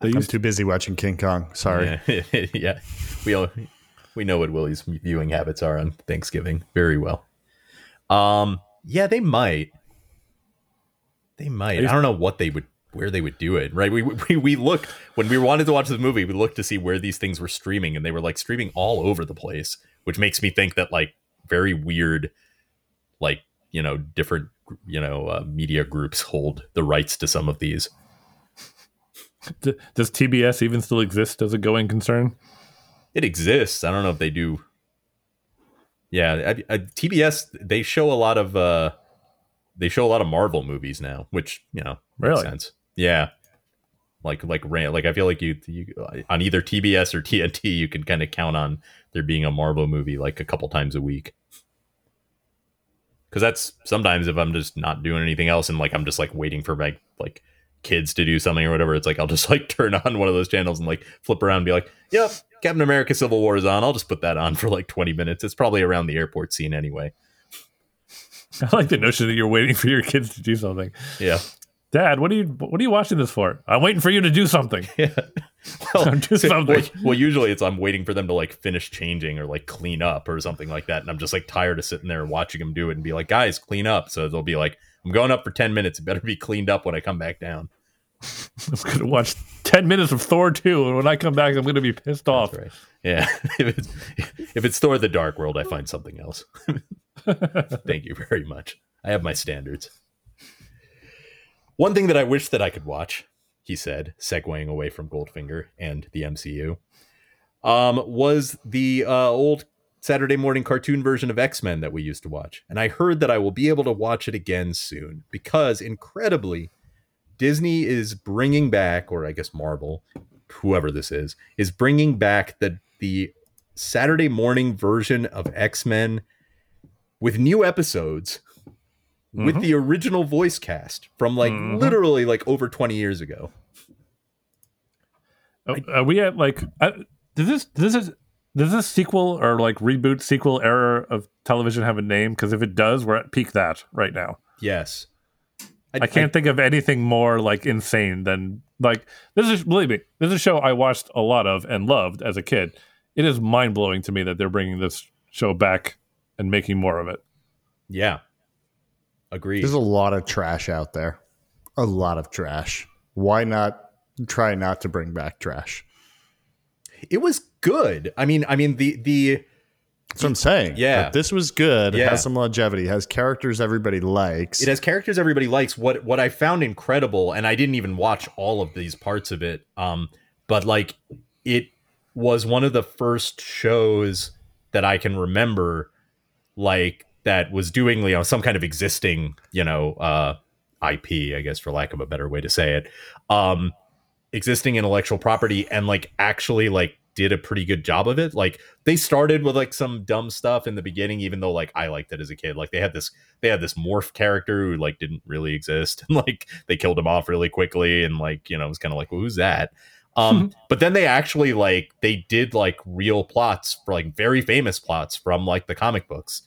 [SPEAKER 1] they
[SPEAKER 3] I'm
[SPEAKER 1] used
[SPEAKER 3] too busy watching King Kong. Sorry.
[SPEAKER 2] Yeah, yeah. We all we know what Willie's viewing habits are on Thanksgiving very well. Um, yeah, they might. They might. I don't know what they would, where they would do it. Right? We we we looked when we wanted to watch this movie. We looked to see where these things were streaming, and they were like streaming all over the place, which makes me think that like very weird, like you know, different you know uh, media groups hold the rights to some of these.
[SPEAKER 1] Does TBS even still exist as a going concern?
[SPEAKER 2] It exists. I don't know if they do Yeah, I, I, TBS they show a lot of uh they show a lot of Marvel movies now, which you know makes
[SPEAKER 1] Really?
[SPEAKER 2] sense. Yeah, like like ran like I feel like you, you on either TBS or <laughs> TNT you can kind of count on there being a Marvel movie like a couple times a week. Because that's sometimes if I'm just not doing anything else and like I'm just like waiting for my like kids to do something or whatever, it's like I'll just like <laughs> turn on one of those channels and like flip around and be like, "Yep, Captain America: Civil War is on. I'll just put that on <laughs> for like 20 minutes. It's probably around the airport scene anyway." <laughs>
[SPEAKER 1] I like the notion that you're waiting for your kids to do something.
[SPEAKER 2] Yeah.
[SPEAKER 1] Dad, what are you what are you watching this for? I'm waiting for you to do something.
[SPEAKER 2] Yeah. Well,
[SPEAKER 1] Do something.
[SPEAKER 2] well, usually it's I'm waiting for them to like finish changing or like clean up or something like that. And I'm just like tired of sitting there and watching them do it and be like, guys, clean up. So they'll be like, I'm going up for 10 minutes. It better be cleaned up when I come back down. <laughs>
[SPEAKER 1] I'm gonna watch ten minutes of Thor 2, and when I come back, I'm gonna be pissed off.
[SPEAKER 2] Right. Yeah. <laughs> if, it's, if it's Thor the Dark World, I find something else. <laughs> Thank you very much. I have my standards. One thing that I wish that I could watch, he said, segueing away from Goldfinger and the MCU, um, was the uh, old Saturday morning cartoon version of X Men that we used to watch. And I heard that I will be able to watch it again soon because, incredibly, Disney is bringing back, or I guess Marvel, whoever this is, is bringing back the the Saturday morning version of X Men with new episodes with
[SPEAKER 1] Mhm.
[SPEAKER 2] the original voice cast from like
[SPEAKER 1] Mhm.
[SPEAKER 2] literally like over 20 years ago.
[SPEAKER 1] Oh, Are we at like? Uh, does this does this does this sequel or like reboot sequel era of television have a name? Because if it does, we're at peak that right now.
[SPEAKER 2] Yes.
[SPEAKER 1] I can't think of anything more like insane than like this is believe me this is a show I watched a lot of and loved as a kid. It is mind blowing to me that they're bringing this show back and making more of it.
[SPEAKER 2] yeah. Agreed.
[SPEAKER 3] There's a lot of trash out there. A lot of trash. Why not try not to bring back trash?
[SPEAKER 2] it was good. I mean, I mean the the
[SPEAKER 3] That's what I'm saying.
[SPEAKER 2] Yeah.
[SPEAKER 3] Like, this was good. It has some longevity. It has characters everybody likes.
[SPEAKER 2] it has characters everybody likes. What what I found incredible, and I didn't even watch all of these parts of it, um, but like it was one of the first shows that I can remember, like that was doing you know some kind of existing you know uh, IP, I guess for lack of a better way to say it, um, existing intellectual property, and like actually like did a pretty good job of it. Like they started with like some dumb stuff in the beginning, even though like I liked it as a kid. Like they had this they had this morph character who like didn't really exist <laughs> and like they killed him off really quickly and like you know it was kind of like well, who's that um <laughs> but then they actually like they did like real plots for like very famous plots from like the comic books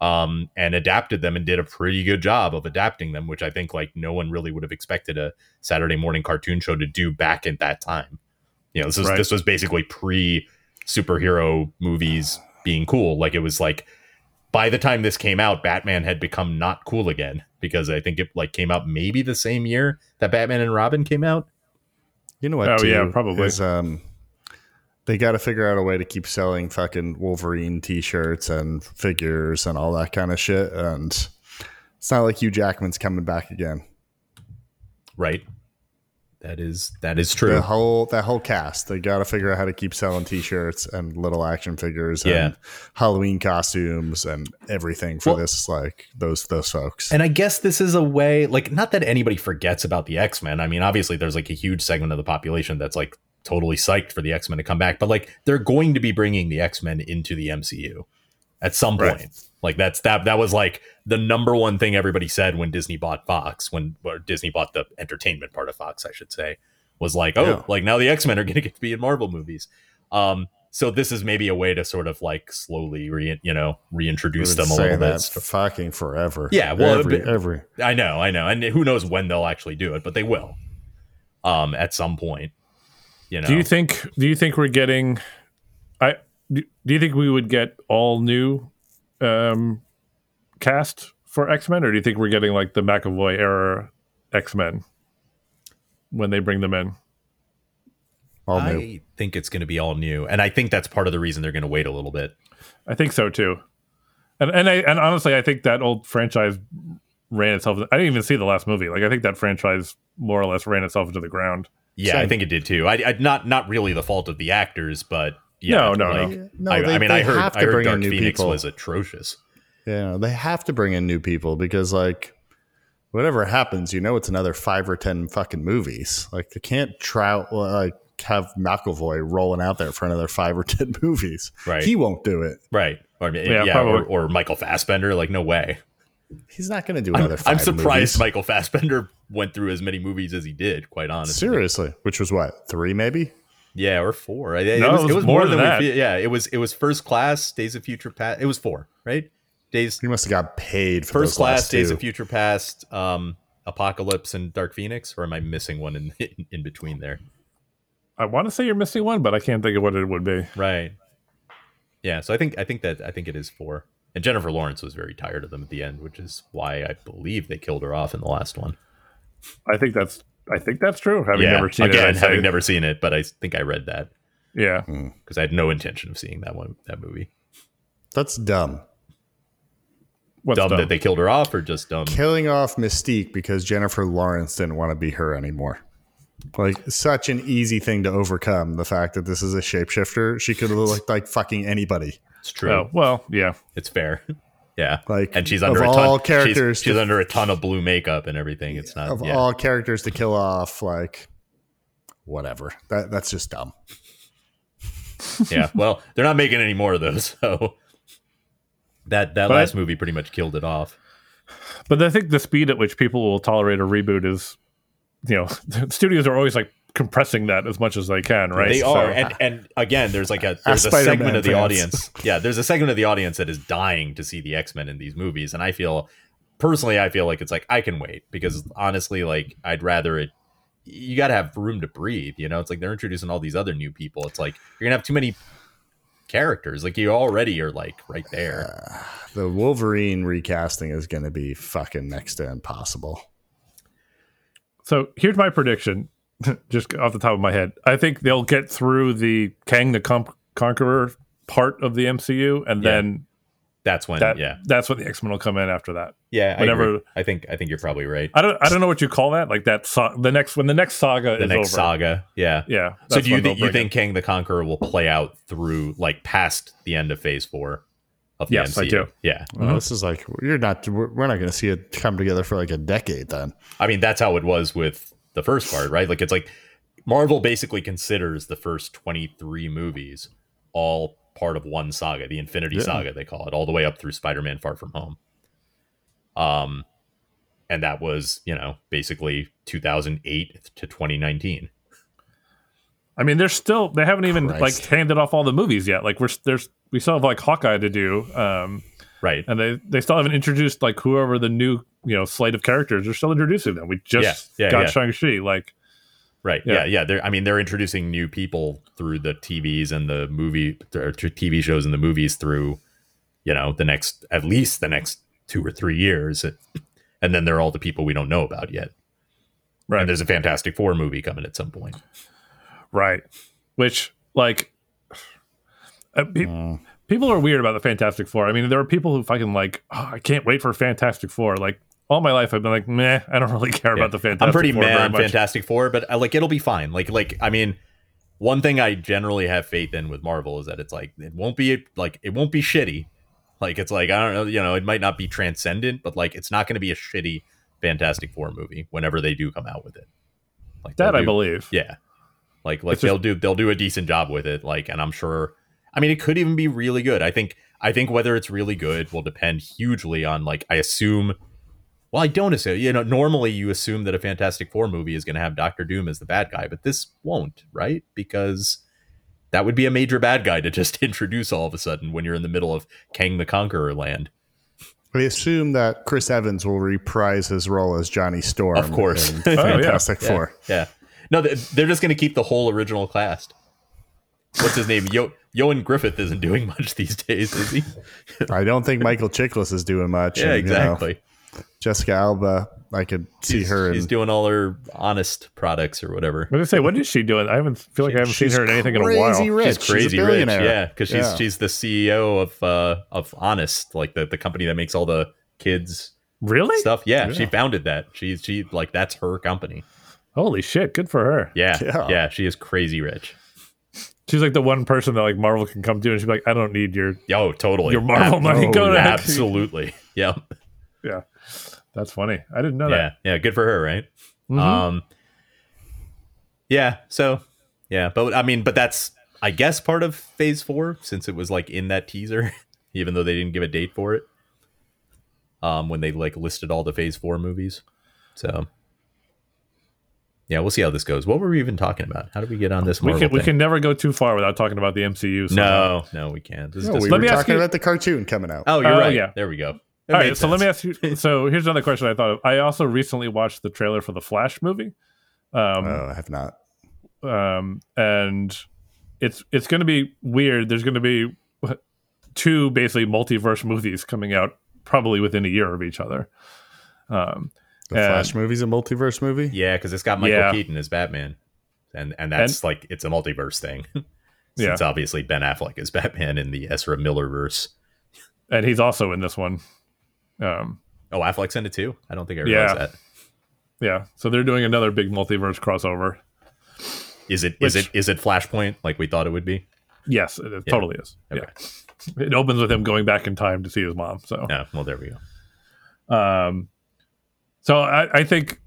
[SPEAKER 2] um and adapted them and did a pretty good job of adapting them which i think like no one really would have expected a saturday morning cartoon show to do back at that time you know this was
[SPEAKER 1] Right.
[SPEAKER 2] this was basically pre superhero movies being cool like it was like by the time this came out, Batman had become not cool again because I think it like came out maybe the same year that Batman and Robin came out.
[SPEAKER 3] you know what?
[SPEAKER 1] Oh,
[SPEAKER 3] too,
[SPEAKER 1] yeah, probably.
[SPEAKER 3] Is, um, they got to figure out a way to keep selling fucking Wolverine T-shirts and figures and all that kind of shit. And it's not like Hugh Jackman's coming back again.
[SPEAKER 2] Right. That is that is true.
[SPEAKER 3] The whole that whole cast, they got to figure out how to keep selling T-shirts and little action figures
[SPEAKER 2] Yeah.
[SPEAKER 3] and Halloween costumes and everything for
[SPEAKER 2] Well-
[SPEAKER 3] this like those those folks.
[SPEAKER 2] And I guess this is a way, like, not that anybody forgets about the X Men. I mean, obviously, there's like a huge segment of the population that's like totally psyched for the X Men to come back, but like, they're going to be bringing the X Men into the MCU at some point.
[SPEAKER 1] Right.
[SPEAKER 2] Like, that's that. That was like the number one thing everybody said when Disney bought Fox, when or Disney bought the entertainment part of Fox, I should say, was like, oh,
[SPEAKER 3] Yeah.
[SPEAKER 2] like now the X Men are going <laughs> to get to be in Marvel movies. Um, so this is maybe a way to sort of like slowly, re, you know, reintroduce them a little
[SPEAKER 3] saying
[SPEAKER 2] bit.
[SPEAKER 3] that fucking forever.
[SPEAKER 2] Yeah, well,
[SPEAKER 3] every,
[SPEAKER 2] but-
[SPEAKER 3] every
[SPEAKER 2] I know, I know, and who knows when they'll actually do it, but they will. Um, at some point, you know.
[SPEAKER 1] Do you think? Do you think we're getting? I do, do you think we would get all new um, cast for X Men, or do you think we're getting like the McAvoy era X Men when they bring them in?
[SPEAKER 3] all
[SPEAKER 2] I
[SPEAKER 3] new.
[SPEAKER 2] think it's going to be all new, and I think that's part of the reason they're going to wait a little bit.
[SPEAKER 1] I think so too. And and I and honestly, I think that old franchise ran itself. I didn't even see the last movie. Like I think that franchise more or less ran itself into the ground.
[SPEAKER 2] Yeah, I think it did too. I, I not not really the fault of the actors, but Yeah,
[SPEAKER 1] No, no,
[SPEAKER 2] like,
[SPEAKER 1] no.
[SPEAKER 3] No,
[SPEAKER 2] I,
[SPEAKER 3] they-
[SPEAKER 2] I mean,
[SPEAKER 3] they
[SPEAKER 2] I heard,
[SPEAKER 3] have to
[SPEAKER 2] I heard
[SPEAKER 3] bring in
[SPEAKER 2] Dark
[SPEAKER 3] new
[SPEAKER 2] Phoenix
[SPEAKER 3] people.
[SPEAKER 2] was atrocious.
[SPEAKER 3] Yeah, they have to bring in new people because like whatever happens, you know it's another five or ten fucking movies. Like they can't trout like have McAvoy rolling out there for another five or <laughs> ten movies.
[SPEAKER 2] Right.
[SPEAKER 3] He won't do it.
[SPEAKER 2] Right. Or, yeah,
[SPEAKER 1] Yeah,
[SPEAKER 2] or,
[SPEAKER 1] probably.
[SPEAKER 2] or Michael Fassbender. Like, no way.
[SPEAKER 3] He's not going to do
[SPEAKER 2] I'm,
[SPEAKER 3] another. 5
[SPEAKER 2] I'm surprised
[SPEAKER 3] movies.
[SPEAKER 2] Michael Fassbender went through as many movies as he did, quite honestly.
[SPEAKER 3] Seriously, which was what three maybe?
[SPEAKER 2] Yeah, or four. It,
[SPEAKER 1] No,
[SPEAKER 2] was,
[SPEAKER 1] it
[SPEAKER 2] it
[SPEAKER 1] was more
[SPEAKER 2] more
[SPEAKER 1] than
[SPEAKER 2] than,
[SPEAKER 1] that.
[SPEAKER 2] we. Yeah, it was. It was first class, Days of Future Past. It was four, right? Days
[SPEAKER 3] He must have got paid for
[SPEAKER 2] first class, Days
[SPEAKER 3] two.
[SPEAKER 2] of Future Past, um, Apocalypse, and Dark Phoenix. Or am I missing one in in, in between there?
[SPEAKER 1] I want to say you're missing one, but I can't think of what it would be.
[SPEAKER 2] Right. Yeah. So I think I think that I think it is four. And Jennifer Lawrence was very tired of them at the end, which is why I believe they killed her off in the last one.
[SPEAKER 1] I think that's I think that's true. Having
[SPEAKER 2] yeah.
[SPEAKER 1] never seen
[SPEAKER 2] Again,
[SPEAKER 1] it, I'd
[SPEAKER 2] having never seen it, but I think I read that
[SPEAKER 1] yeah. Hmm.
[SPEAKER 2] because I had no intention of seeing that one that movie.
[SPEAKER 3] That's dumb.
[SPEAKER 1] What's
[SPEAKER 2] dumb,
[SPEAKER 1] dumb?
[SPEAKER 2] that they killed her off, or just dumb?
[SPEAKER 3] Killing off Mystique because Jennifer Lawrence didn't want to be her anymore. Like such an easy thing to overcome. The fact that this is a shapeshifter, she could have looked like fucking anybody.
[SPEAKER 2] It's true.
[SPEAKER 1] Oh well, yeah.
[SPEAKER 2] It's fair. <laughs> yeah.
[SPEAKER 3] Like,
[SPEAKER 2] and she's
[SPEAKER 3] of
[SPEAKER 2] under a
[SPEAKER 3] all
[SPEAKER 2] ton.
[SPEAKER 3] characters
[SPEAKER 2] she's, she's
[SPEAKER 3] to-
[SPEAKER 2] under a ton of blue makeup and everything. It's not.
[SPEAKER 3] Of
[SPEAKER 2] yeah.
[SPEAKER 3] all characters to kill off, like whatever. That that's just dumb. <laughs>
[SPEAKER 2] yeah. Well, they're not making any more of those, so <laughs> that that
[SPEAKER 1] But-
[SPEAKER 2] last movie pretty much killed it off.
[SPEAKER 1] But I think the speed at which people will tolerate a reboot is, you know, <laughs> studios are always like compressing that as much as they can, right?
[SPEAKER 2] They
[SPEAKER 1] So-
[SPEAKER 2] are, and and again, there's like a there's a
[SPEAKER 3] Spider-Man
[SPEAKER 2] segment of the
[SPEAKER 3] fans.
[SPEAKER 2] audience. Yeah, there's a segment of the audience that is dying to see the X Men in these movies, and I feel personally, I feel like it's like I can wait because honestly, like I'd rather it. You got to have room to breathe. You know, it's like they're introducing all these other new people. It's like you're gonna have too many characters. Like you already are like right there. <sighs>
[SPEAKER 3] The Wolverine recasting is going to be fucking next to impossible.
[SPEAKER 1] So here's my prediction, <laughs> just off the top of my head. I think they'll get through the Kang the Com- Conqueror part of the MCU, and
[SPEAKER 2] Yeah.
[SPEAKER 1] then
[SPEAKER 2] That's when.
[SPEAKER 1] that
[SPEAKER 2] yeah,
[SPEAKER 1] that's when the X Men will come in after that.
[SPEAKER 2] yeah. I
[SPEAKER 1] whenever-
[SPEAKER 2] agree. I think I think you're probably right.
[SPEAKER 1] I don't I don't know what you call that. Like that so- the next when the next saga is
[SPEAKER 2] The
[SPEAKER 1] is
[SPEAKER 2] next
[SPEAKER 1] over.
[SPEAKER 2] saga. Yeah.
[SPEAKER 1] Yeah.
[SPEAKER 2] So do you
[SPEAKER 1] when they'll
[SPEAKER 2] think you think Kang the Conqueror will play out through like past the end of Phase Four of the
[SPEAKER 1] Yes, I
[SPEAKER 2] MCU?
[SPEAKER 1] do.
[SPEAKER 2] Yeah,
[SPEAKER 3] Well, mm-hmm. this is like you're not. We're we're not going to see it come together for like a decade. Then
[SPEAKER 2] I mean that's how it was with the first part, right? Like it's like Marvel basically considers the first twenty three movies all part of one saga, the Infinity
[SPEAKER 3] Yeah.
[SPEAKER 2] Saga they call it, all the way up through Spider Man Far From Home. Um, and that was you know basically two thousand eight to twenty nineteen.
[SPEAKER 1] I mean, they're still they haven't even like handed off all the movies yet. Like we're there's we still have like Hawkeye to do, um,
[SPEAKER 2] Right.
[SPEAKER 1] and they they still haven't introduced like whoever the new you know slate of characters. They're still introducing them. We just
[SPEAKER 2] Yeah, yeah,
[SPEAKER 1] got
[SPEAKER 2] yeah.
[SPEAKER 1] Shang Chi. Like
[SPEAKER 2] Right.
[SPEAKER 1] Yeah.
[SPEAKER 2] Yeah. Yeah. They're, I mean, they're introducing new people through the TVs and the movie or TV shows and the movies through, you know, the next, at least the next two or three years. And then there are all the people we don't know about yet.
[SPEAKER 1] right,
[SPEAKER 2] And there's a Fantastic Four movie coming at some point.
[SPEAKER 1] right, which like uh, pe- people are weird about the Fantastic Four. I mean, there are people who fucking like oh, I can't wait for Fantastic Four. Like all my life, I've been like, meh, I don't <laughs> really care about the Fantastic.
[SPEAKER 2] I'm pretty
[SPEAKER 1] Four
[SPEAKER 2] mad on
[SPEAKER 1] much.
[SPEAKER 2] Fantastic Four, but uh, like it'll be fine. Like, like I mean, one thing I generally have faith in with Marvel is that it's like it won't be like it won't be shitty. Like it's like I don't know, you know, it might not be transcendent, but like it's not going to be a shitty Fantastic Four movie whenever they do come out with it. Like
[SPEAKER 1] that
[SPEAKER 2] they'll
[SPEAKER 1] I believe.
[SPEAKER 2] Yeah, like like
[SPEAKER 1] It's just-
[SPEAKER 2] they'll do they'll do a decent job with it. Like, and I'm sure. I mean, it could even be really good. I think I think whether it's really good will depend hugely on like I assume. Well, I don't assume. You know, normally you assume that a Fantastic Four movie is going to have Doctor Doom as the bad guy, but this won't, right? Because that would be a major bad guy to just <laughs> introduce all of a sudden when you're in the middle of Kang the Conqueror land.
[SPEAKER 3] we assume that Chris Evans will reprise his role as Johnny Storm.
[SPEAKER 2] Of course.
[SPEAKER 3] in <laughs>
[SPEAKER 2] Oh,
[SPEAKER 1] yeah.
[SPEAKER 3] Fantastic
[SPEAKER 2] Yeah,
[SPEAKER 3] Four.
[SPEAKER 2] Yeah. No, they're just going to keep the whole original cast. What's his name? Yo- Ioan Gruffudd isn't doing much these days, is he?
[SPEAKER 3] I don't think Michael Chiklis is doing much.
[SPEAKER 2] yeah,
[SPEAKER 3] and, you know,
[SPEAKER 2] exactly.
[SPEAKER 3] Jessica Alba, I could see
[SPEAKER 2] She's,
[SPEAKER 3] her.
[SPEAKER 2] she's
[SPEAKER 3] in,
[SPEAKER 2] doing all her honest products or whatever.
[SPEAKER 1] What did I say? What is she doing? I haven't feel like I haven't seen her in anything in a
[SPEAKER 3] crazy
[SPEAKER 1] while.
[SPEAKER 3] Rich.
[SPEAKER 2] She's crazy
[SPEAKER 3] a
[SPEAKER 2] rich, yeah, because she's
[SPEAKER 3] Yeah.
[SPEAKER 2] she's the CEO of uh of Honest, like the, the company that makes all the kids
[SPEAKER 1] Really?
[SPEAKER 2] stuff. Yeah, she founded that. She's she like that's her company.
[SPEAKER 1] Holy shit! Good for her.
[SPEAKER 2] Yeah,
[SPEAKER 3] Yeah.
[SPEAKER 2] yeah, she is crazy rich.
[SPEAKER 1] She's like the one person that like Marvel can come to, and she's like, I don't need your
[SPEAKER 2] Yo, totally.
[SPEAKER 1] your Marvel
[SPEAKER 2] Ab- <laughs>
[SPEAKER 1] money.
[SPEAKER 3] oh,
[SPEAKER 1] Go ahead.
[SPEAKER 2] Absolutely. <laughs> Yeah.
[SPEAKER 1] Yeah, that's funny. I didn't know that.
[SPEAKER 2] Yeah. Yeah. Good for her, right?
[SPEAKER 1] Mhm.
[SPEAKER 2] Um. Yeah. So. Yeah, but I mean, but that's I guess part of Phase Four since it was like in that teaser, <laughs> even though they didn't give a date for it. Um, when they like listed all the Phase Four movies, so yeah, we'll see how this goes. What were we even talking about? How did we get on this?
[SPEAKER 1] we
[SPEAKER 2] Marvel
[SPEAKER 1] can we can never go too far without talking about the MCU. somehow.
[SPEAKER 2] No, no, we can't. This is
[SPEAKER 3] No,
[SPEAKER 2] just-
[SPEAKER 3] we
[SPEAKER 1] Let
[SPEAKER 3] were
[SPEAKER 1] me ask
[SPEAKER 3] talking
[SPEAKER 1] you-
[SPEAKER 3] about the cartoon coming out.
[SPEAKER 2] oh, you're
[SPEAKER 1] Oh,
[SPEAKER 2] right.
[SPEAKER 1] yeah.
[SPEAKER 2] There we go. That
[SPEAKER 1] All
[SPEAKER 2] made
[SPEAKER 1] right, so let me ask you. So here's another question I thought of. I also recently watched the trailer for the Flash movie, um,
[SPEAKER 3] oh, I have not.
[SPEAKER 1] um, and it's it's going to be weird. There's going to be two basically multiverse movies coming out probably within a year of each other. Um,
[SPEAKER 3] The
[SPEAKER 1] and-
[SPEAKER 3] Flash movie's a multiverse movie.
[SPEAKER 2] Yeah, because it's got Michael
[SPEAKER 1] Yeah.
[SPEAKER 2] Keaton as Batman, and and that's like it's a multiverse thing. <laughs> Since obviously Ben Affleck is <laughs> Batman in the Ezra Miller verse.
[SPEAKER 1] and he's also in this one. Um,
[SPEAKER 2] Oh, Affleck's in it too. I don't think I
[SPEAKER 1] Yeah.
[SPEAKER 2] realized that.
[SPEAKER 1] yeah, so they're doing another big multiverse crossover.
[SPEAKER 2] Is it is
[SPEAKER 1] Which-
[SPEAKER 2] it is it Flashpoint like we thought it would be?
[SPEAKER 1] Yes, it, it
[SPEAKER 2] Yeah.
[SPEAKER 1] totally is.
[SPEAKER 2] Okay.
[SPEAKER 1] Yeah, it opens with him going back in time to see his mom. So
[SPEAKER 2] Yeah. Well, there we go.
[SPEAKER 1] Um, so I, I think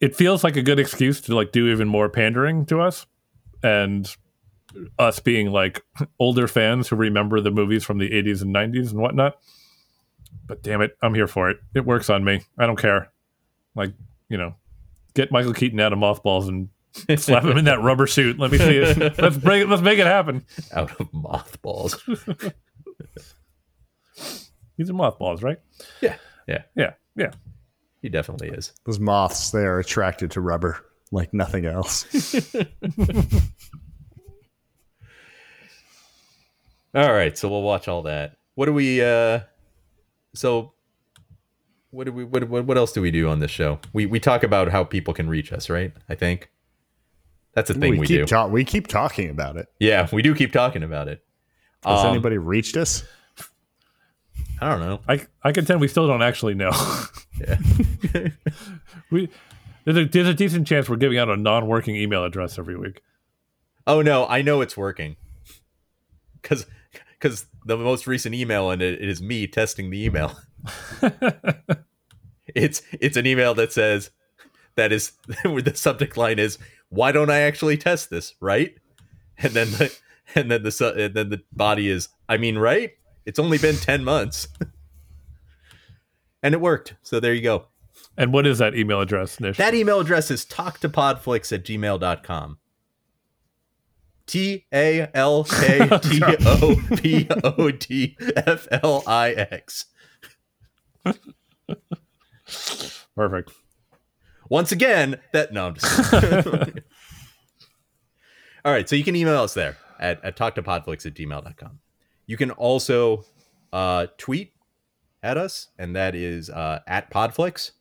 [SPEAKER 1] it feels like a good excuse to like do even more pandering to us, and us being like older fans who remember the movies from the 80s and 90s and whatnot. But damn it, I'm here for it. It works on me. I don't care. Like you know, get Michael Keaton out of mothballs and slap him in that rubber suit. Let me see it. <laughs> Let's bring it. Let's make it happen.
[SPEAKER 2] Out of mothballs. <laughs>
[SPEAKER 1] These are mothballs, right?
[SPEAKER 2] yeah. Yeah.
[SPEAKER 1] Yeah, yeah.
[SPEAKER 2] He definitely is.
[SPEAKER 3] Those moths, they are attracted to rubber like nothing else. <laughs>
[SPEAKER 2] All right, so we'll watch all that. What do we uh so what do we what what, else do we do on this show? We we talk about how people can reach us, right? I think. That's a thing we,
[SPEAKER 3] we keep
[SPEAKER 2] do.
[SPEAKER 3] ta- we keep talking about it.
[SPEAKER 2] yeah, we do keep talking about it.
[SPEAKER 3] Has
[SPEAKER 2] Um,
[SPEAKER 3] anybody reached us?
[SPEAKER 2] I don't know.
[SPEAKER 1] I I contend we still don't actually know.
[SPEAKER 2] Yeah. <laughs>
[SPEAKER 1] we there's a, there's a decent chance we're giving out a non-working email address every week.
[SPEAKER 2] oh no, I know it's working. Cuz cuz the most recent email and it, it is me testing the email. <laughs> it's it's an email that says that is where <laughs> the subject line is why don't I actually test this, right? And then the and then the and then the body is I mean, right? It's only been 10 months. and it worked. So there you go.
[SPEAKER 1] And what is that email address, Nish?
[SPEAKER 2] That email address is talktopodflix at gmail.com. T A L K T O P O D F L I X.
[SPEAKER 1] Perfect.
[SPEAKER 2] Once again, that no, I'm just. <laughs> All right, so you can email us there at, at talktopodflix at gmail.com. You can also uh, tweet at us, and that is uh, at Podflix.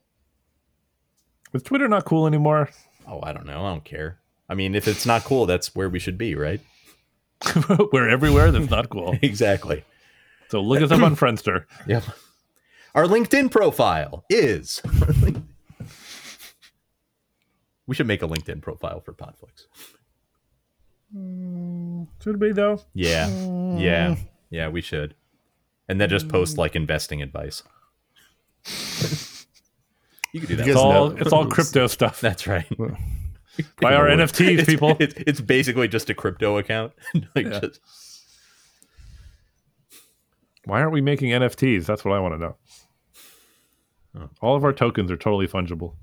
[SPEAKER 1] Is Twitter not cool anymore?
[SPEAKER 2] Oh, I don't know. I don't care. I mean, if it's not cool, that's where we should be, right? <laughs>
[SPEAKER 1] we're everywhere. That's not cool. <laughs>
[SPEAKER 2] Exactly.
[SPEAKER 1] So look us up on Friendster. <laughs>
[SPEAKER 2] Yep. Our LinkedIn profile is. we should make a LinkedIn profile for Podflix.
[SPEAKER 1] Should be though.
[SPEAKER 2] Yeah. Yeah. Yeah, we should. And then just post mm. like investing advice. <laughs> you could do that.
[SPEAKER 1] It's all it's all crypto stuff.
[SPEAKER 2] That's right. <laughs> <laughs>
[SPEAKER 1] Buy our
[SPEAKER 2] It's-
[SPEAKER 1] NFTs, people.
[SPEAKER 2] It's, it's basically just a crypto account. like
[SPEAKER 1] Yeah.
[SPEAKER 2] just,
[SPEAKER 1] Why aren't we making NFTs? That's what I want to know. All of our tokens are totally fungible.